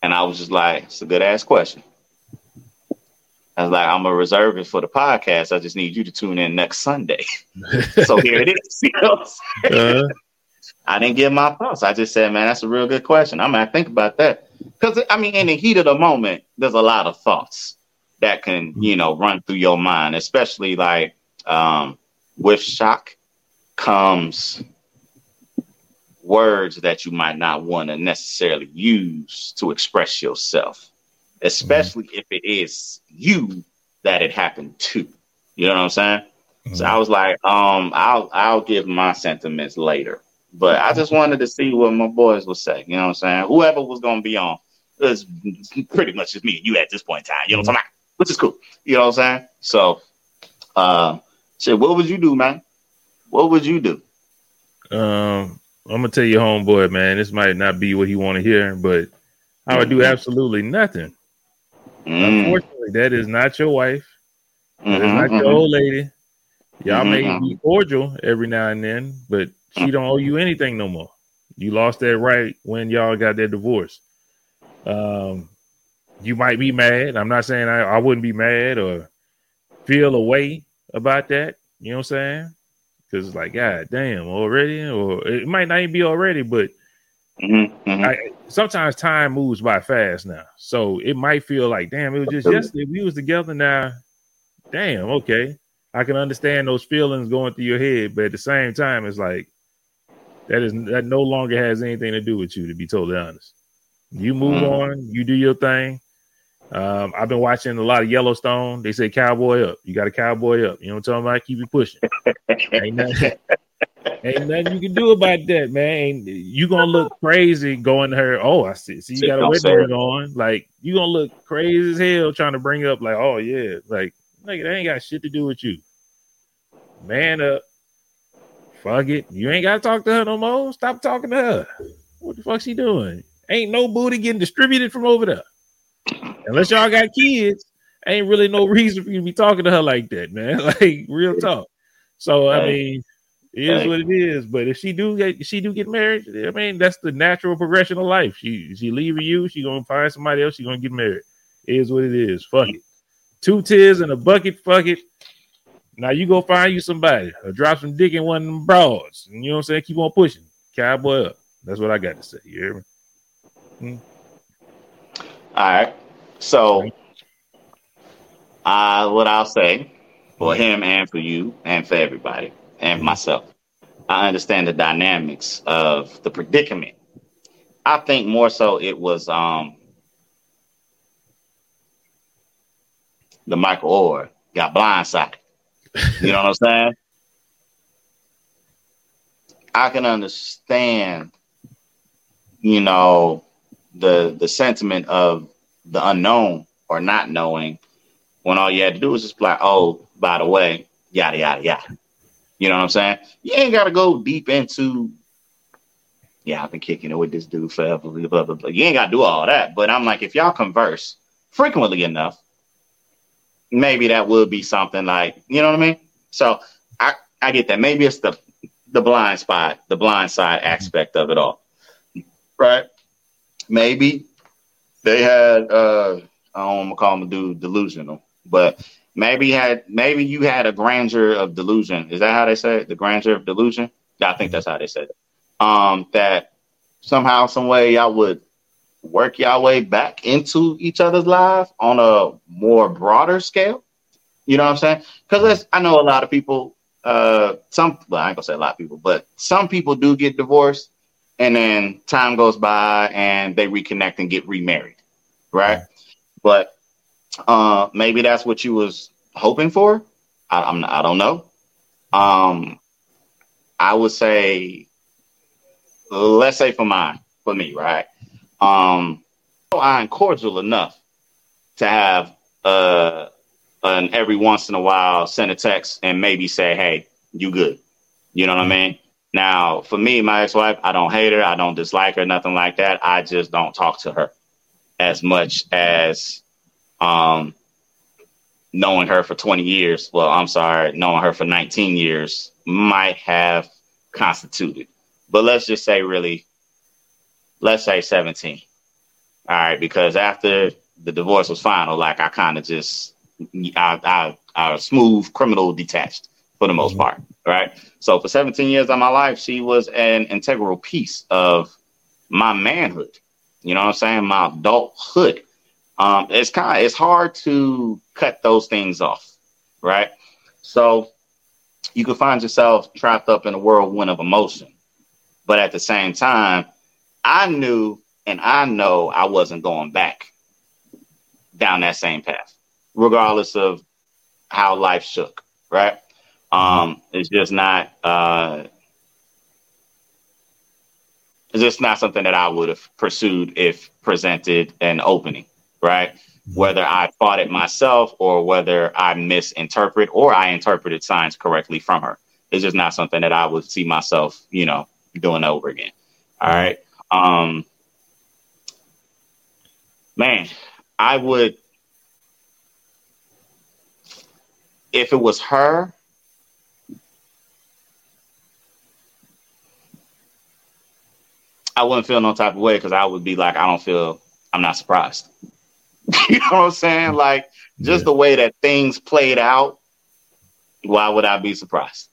And I was just like, it's a good ass question. I was like, I'm a reservist for the podcast. I just need you to tune in next Sunday. so here it is. You know uh-huh. I didn't give my thoughts. I just said, man, that's a real good question. I'm gonna think about that. Because I mean, in the heat of the moment, there's a lot of thoughts that can, you know, run through your mind, especially like um, with shock comes words that you might not want to necessarily use to express yourself, especially mm-hmm. if it is you that it happened to. You know what I'm saying? Mm-hmm. So I was like, um, I'll I'll give my sentiments later. But I just wanted to see what my boys would say. You know what I'm saying? Whoever was gonna be on is pretty much just me and you at this point in time. You know what I'm saying? Which is cool. You know what I'm saying? So uh shit, what would you do, man? What would you do? Um I'm gonna tell you, homeboy, man, this might not be what he want to hear, but I would do mm-hmm. absolutely nothing. Mm. Unfortunately, that is not your wife. That mm-hmm, is not mm-hmm. your old lady. Y'all mm-hmm. may be cordial every now and then, but she don't owe you anything no more. You lost that right when y'all got that divorce. Um, you might be mad. I'm not saying I, I wouldn't be mad or feel a way about that. You know what I'm saying? because it's like, God damn, already, or it might not even be already, but mm-hmm, mm-hmm. I, sometimes time moves by fast now. So it might feel like, damn, it was just yesterday. We was together now. Damn, okay. I can understand those feelings going through your head, but at the same time, it's like that is that no longer has anything to do with you, to be totally honest. You move mm-hmm. on, you do your thing. Um, I've been watching a lot of Yellowstone. They say cowboy up. You got a cowboy up. You know what I'm talking about? Keep it pushing. ain't, nothing, ain't nothing you can do about that, man. You gonna look crazy going to her. Oh, I see. See, you got a wedding ring on. Like you gonna look crazy as hell trying to bring up like, oh yeah, like nigga, that ain't got shit to do with you. Man up. Fuck it. You ain't gotta talk to her no more. Stop talking to her. What the fuck she doing? Ain't no booty getting distributed from over there unless y'all got kids, ain't really no reason for you to be talking to her like that, man. Like real talk. So I mean, it is what it is. But if she do get she do get married, I mean that's the natural progression of life. She she leaving you, she gonna find somebody else, she gonna get married. It is what it is. Fuck it. Two tears in a bucket, fuck it. Now you go find you somebody or drop some dick in one of them broads. You know what I'm saying? Keep on pushing. Cowboy up. That's what I got to say. You hear me? Hmm? All right. So, uh, what I'll say for him and for you and for everybody and myself, I understand the dynamics of the predicament. I think more so it was um, the Michael Oher got blindsided. You know what I'm saying? I can understand, you know, the the sentiment of the unknown or not knowing when all you had to do was just like, oh, by the way, yada yada yada. You know what I'm saying? You ain't gotta go deep into yeah, I've been kicking it with this dude forever. Blah, blah, blah, blah. You ain't gotta do all that. But I'm like, if y'all converse frequently enough, maybe that would be something like, you know what I mean? So I, I get that. Maybe it's the the blind spot, the blind side aspect of it all. Right? Maybe they had uh I don't want to call him a dude delusional, but maybe had maybe you had a grandeur of delusion. Is that how they say it? The grandeur of delusion? Yeah, I think that's how they said it. Um, that somehow, some way, y'all would work y'all way back into each other's life on a more broader scale. You know what I'm saying? Because I know a lot of people. Uh, some well, I ain't gonna say a lot of people, but some people do get divorced and then time goes by and they reconnect and get remarried, right? But uh, maybe that's what you was hoping for. I, I'm I don't know. Um, I would say, let's say for mine, for me, right? Um, I'm cordial enough to have uh, an every once in a while send a text and maybe say, "Hey, you good?" You know what I mean? Now, for me, my ex-wife, I don't hate her, I don't dislike her, nothing like that. I just don't talk to her as much as um knowing her for 20 years, well, I'm sorry, knowing her for 19 years might have constituted. But let's just say really, let's say 17. All right, because after the divorce was final, like I kind of just I, I I smooth criminal detached for the most mm-hmm. part. Right. So for 17 years of my life, she was an integral piece of my manhood. You know what I'm saying? My adulthood. Um, it's kind of it's hard to cut those things off, right? So you can find yourself trapped up in a whirlwind of emotion. But at the same time, I knew and I know I wasn't going back down that same path, regardless of how life shook, right? Um, it's just not uh, it's just not something that I would have pursued if presented an opening, right? Whether I fought it myself or whether I misinterpret or I interpreted signs correctly from her. It's just not something that I would see myself, you know, doing over again. All right. Um man, I would if it was her, I wouldn't feel no type of way because I would be like, I don't feel, I'm not surprised. you know what I'm saying? Like, just yeah. the way that things played out, why would I be surprised?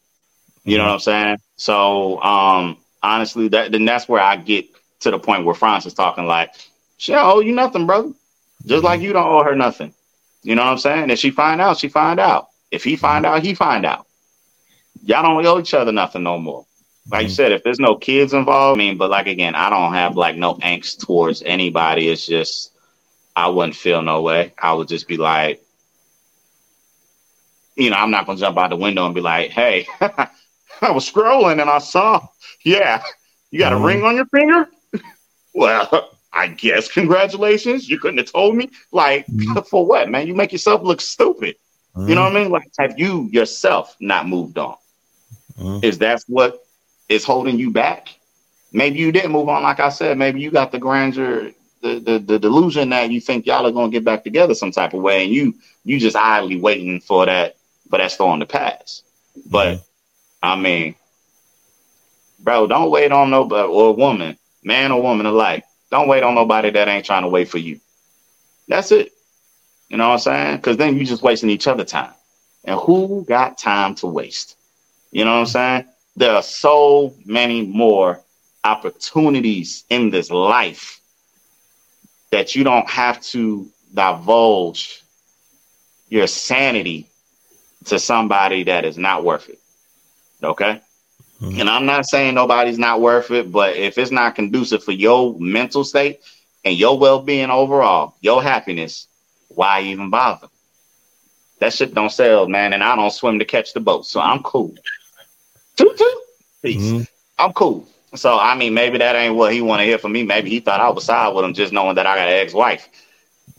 You know what I'm saying? So, um, honestly, that then that's where I get to the point where France is talking like, she don't owe you nothing, brother. Just like you don't owe her nothing. You know what I'm saying? If she find out, she find out. If he find out, he find out. Y'all don't owe each other nothing no more. Like mm-hmm. you said, if there's no kids involved, I mean, but like again, I don't have like no angst towards anybody. It's just I wouldn't feel no way. I would just be like, you know, I'm not gonna jump out the window and be like, hey, I was scrolling and I saw, yeah, you got mm-hmm. a ring on your finger? well, I guess congratulations. You couldn't have told me. Like, mm-hmm. for what, man? You make yourself look stupid. You know what I mean? Like, have you yourself not moved on? Mm-hmm. Is that what is holding you back. Maybe you didn't move on, like I said. Maybe you got the grandeur, the the, the delusion that you think y'all are gonna get back together some type of way, and you you just idly waiting for that for that storm to pass. But mm-hmm. I mean, bro, don't wait on nobody or woman, man or woman alike. Don't wait on nobody that ain't trying to wait for you. That's it. You know what I'm saying? Because then you just wasting each other time. And who got time to waste? You know what I'm saying? there are so many more opportunities in this life that you don't have to divulge your sanity to somebody that is not worth it. Okay? Mm-hmm. And I'm not saying nobody's not worth it, but if it's not conducive for your mental state and your well being overall, your happiness, why even bother? That shit don't sell, man. And I don't swim to catch the boat, so I'm cool. Toot toot. Peace. Mm-hmm. I'm cool. So I mean, maybe that ain't what he want to hear from me. Maybe he thought I was side with him, just knowing that I got an ex-wife.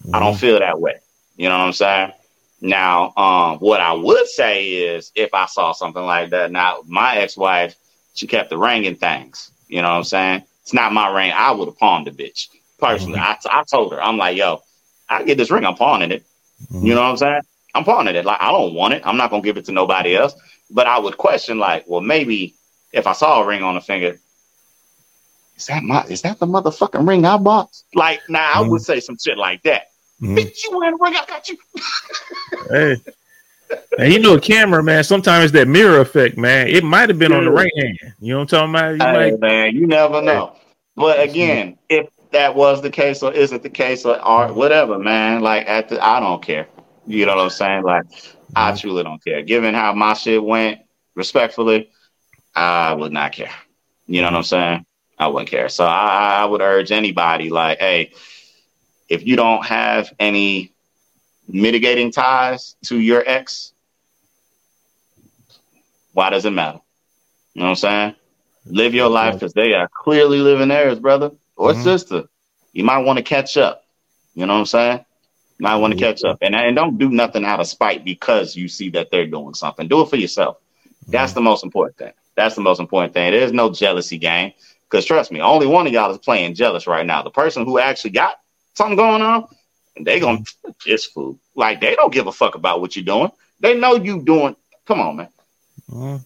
Mm-hmm. I don't mm-hmm. feel that way. You know what I'm saying? Now, um, what I would say is, if I saw something like that, now my ex-wife, she kept the ring and things. You know what I'm saying? It's not my ring. I would have pawned the bitch personally. Mm-hmm. I, I told her, I'm like, yo, I get this ring, I'm pawning it. Mm-hmm. You know what I'm saying? I'm pawning it. Like I don't want it. I'm not gonna give it to nobody else. But I would question, like, well, maybe if I saw a ring on the finger, is that my is that the motherfucking ring I bought? Like, now nah, mm-hmm. I would say some shit like that. Mm-hmm. Bitch, you wearing a ring? I got you. hey. And you know, camera man. Sometimes that mirror effect, man. It might have been yeah. on the right hand. You know what I'm talking about? You hey, might... man, you never know. But again, if that was the case or isn't the case or, or whatever, man, like at the, I don't care. You know what I'm saying? Like, I mm-hmm. truly don't care. Given how my shit went, respectfully, I would not care. You know what I'm saying? I wouldn't care. So I, I would urge anybody, like, hey, if you don't have any mitigating ties to your ex, why does it matter? You know what I'm saying? Live your life because they are clearly living theirs, brother or mm-hmm. sister. You might want to catch up. You know what I'm saying? You might want to catch up. And, and don't do nothing out of spite because you see that they're doing something. Do it for yourself. That's mm-hmm. the most important thing. That's the most important thing. There's no jealousy game. Because trust me, only one of y'all is playing jealous right now. The person who actually got something going on, they gonna just food. Like they don't give a fuck about what you're doing. They know you doing. Come on, man. Uh-huh.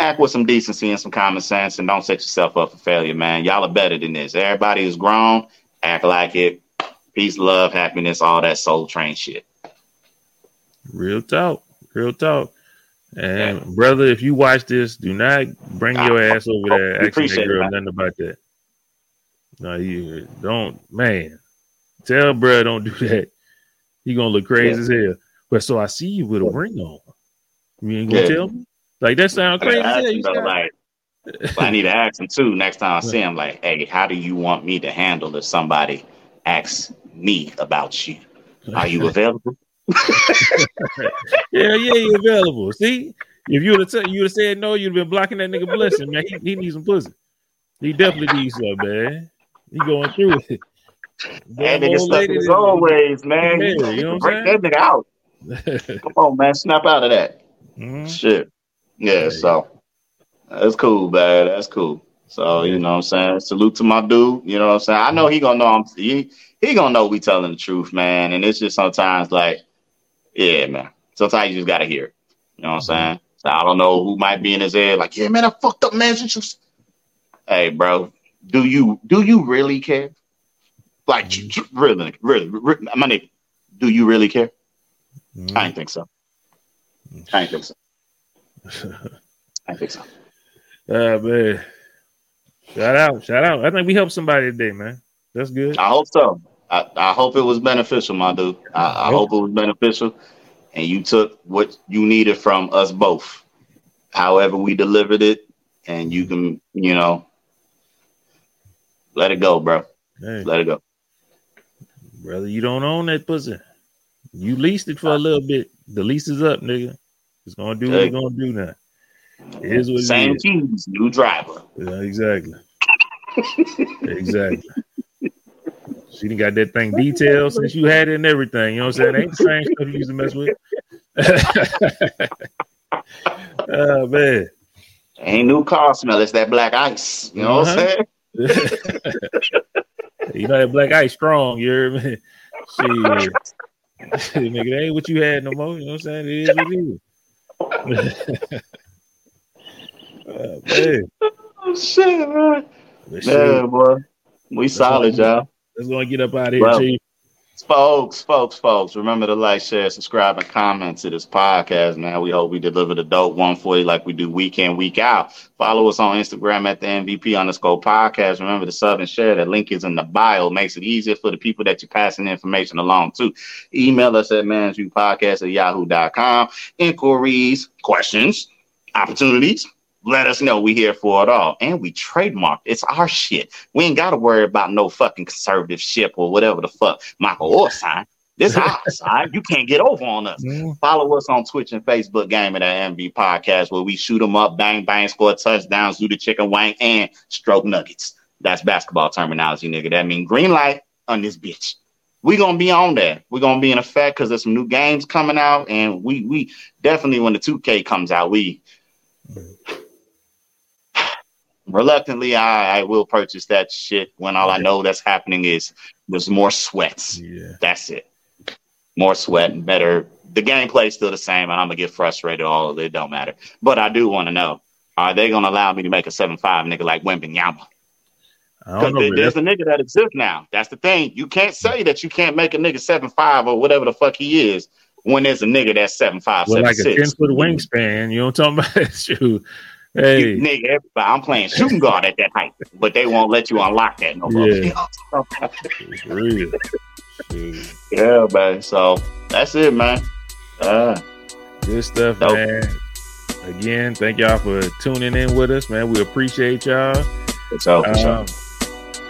Act with some decency and some common sense, and don't set yourself up for failure, man. Y'all are better than this. Everybody is grown. Act like it. Peace, love, happiness, all that soul train shit. Real talk. Real talk. And brother, if you watch this, do not bring your ass over there asking that girl nothing about that. No, you don't, man. Tell bro, don't do that. He gonna look crazy yeah. as hell. But so I see you with a ring on. You ain't gonna yeah. tell me? Like that sound crazy. I, like, I need to ask him too next time I see him. Like, hey, how do you want me to handle if somebody asks me about you? Are you available? yeah, yeah, you available. See, if you would have you would have said no, you'd have been blocking that nigga blessing, man. He, he needs some pussy. He definitely needs some, man. He going through it. That nigga stuck in his own ways, man. Yeah, you know break that nigga out. Come on, man, snap out of that. Mm-hmm. Shit. Yeah, so that's cool, man. That's cool. So you know what I'm saying. Salute to my dude. You know what I'm saying. I know he gonna know I'm he he gonna know we telling the truth, man. And it's just sometimes like, yeah, man. Sometimes you just gotta hear it. You know what I'm saying. So I don't know who might be in his head, like, yeah, man, I fucked up, man. Hey, bro, do you do you really care? Like, mm-hmm. really, really, really, my nigga, do you really care? Mm-hmm. I ain't think so. I think so. I think so. Uh, man. Shout out, shout out. I think we helped somebody today, man. That's good. I hope so. I, I hope it was beneficial, my dude. I, I hope it was beneficial and you took what you needed from us both. However, we delivered it, and you can, you know, let it go, bro. Hey. Let it go. Brother, you don't own that pussy. You leased it for a little bit. The lease is up, nigga. It's gonna do what it's gonna do now. It is what Same keys, new driver. Yeah, exactly. exactly. She didn't got that thing detailed since you had it and everything. You know what I'm saying? ain't the same stuff you used to mess with. oh man. Ain't new car smell, it's that black ice. You know uh-huh. what I'm uh-huh. saying? you know that black ice strong, you hear me? Shit. Nigga, that ain't what you had no more. You know what I'm saying? It is what it is. oh, man. Oh, shit, man. Yeah, boy. We solid, y'all. Let's go and get up out of here, well, Chief. Folks, folks, folks, remember to like, share, subscribe, and comment to this podcast, man. We hope we deliver the dope one for you like we do week in, week out. Follow us on Instagram at the MVP underscore podcast. Remember to sub and share. That link is in the bio. Makes it easier for the people that you're passing information along to. Email us at managementpodcast at yahoo.com. Inquiries, questions, opportunities, let us know we here for it all. And we trademarked. It's our shit. We ain't got to worry about no fucking conservatorship or whatever the fuck Michael Oher sign. This ours, all You can't get over on us. Mm. Follow us on Twitch and Facebook Game at MV Podcast where we shoot them up, bang, bang, score touchdowns, do the chicken wang, and stroke nuggets. That's basketball terminology, nigga. That mean green light on this bitch. We gonna be on there. We're gonna be in effect because there's some new games coming out, and we we definitely when the 2K comes out, we reluctantly, I, I will purchase that shit when all. I know that's happening is there's more sweats. Yeah. That's it. More sweat and better. The gameplay is still the same, and I'm gonna get frustrated. All of it don't matter. But I do want to know: Are they gonna allow me to make a seven five nigga like Wembanyama? Because there's a nigga that exists now. That's the thing. You can't say that you can't make a nigga seven five or whatever the fuck he is when there's a nigga that's seven five, well, seven like six. a ten foot wingspan. You know what I'm talking about? Shoot. Hey. You, nigga, everybody, I'm playing shooting guard at that height, but they won't let you unlock that no more. Yeah. real. yeah, man. So that's it, man. Uh, Good stuff, dope. man. Again, thank y'all for tuning in with us, man. We appreciate y'all. It's all um, sure.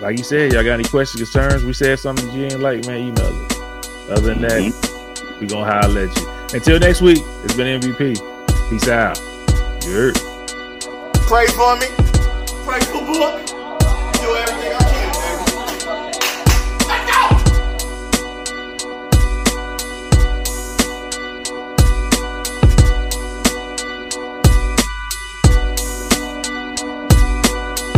Like you said, y'all got any questions, concerns? We said something you didn't like, man, email us. Other than that, mm-hmm. we gonna holler at you. Until next week, it's been MVP. Peace out. You heard. Pray for me. Pray for book. Do everything I.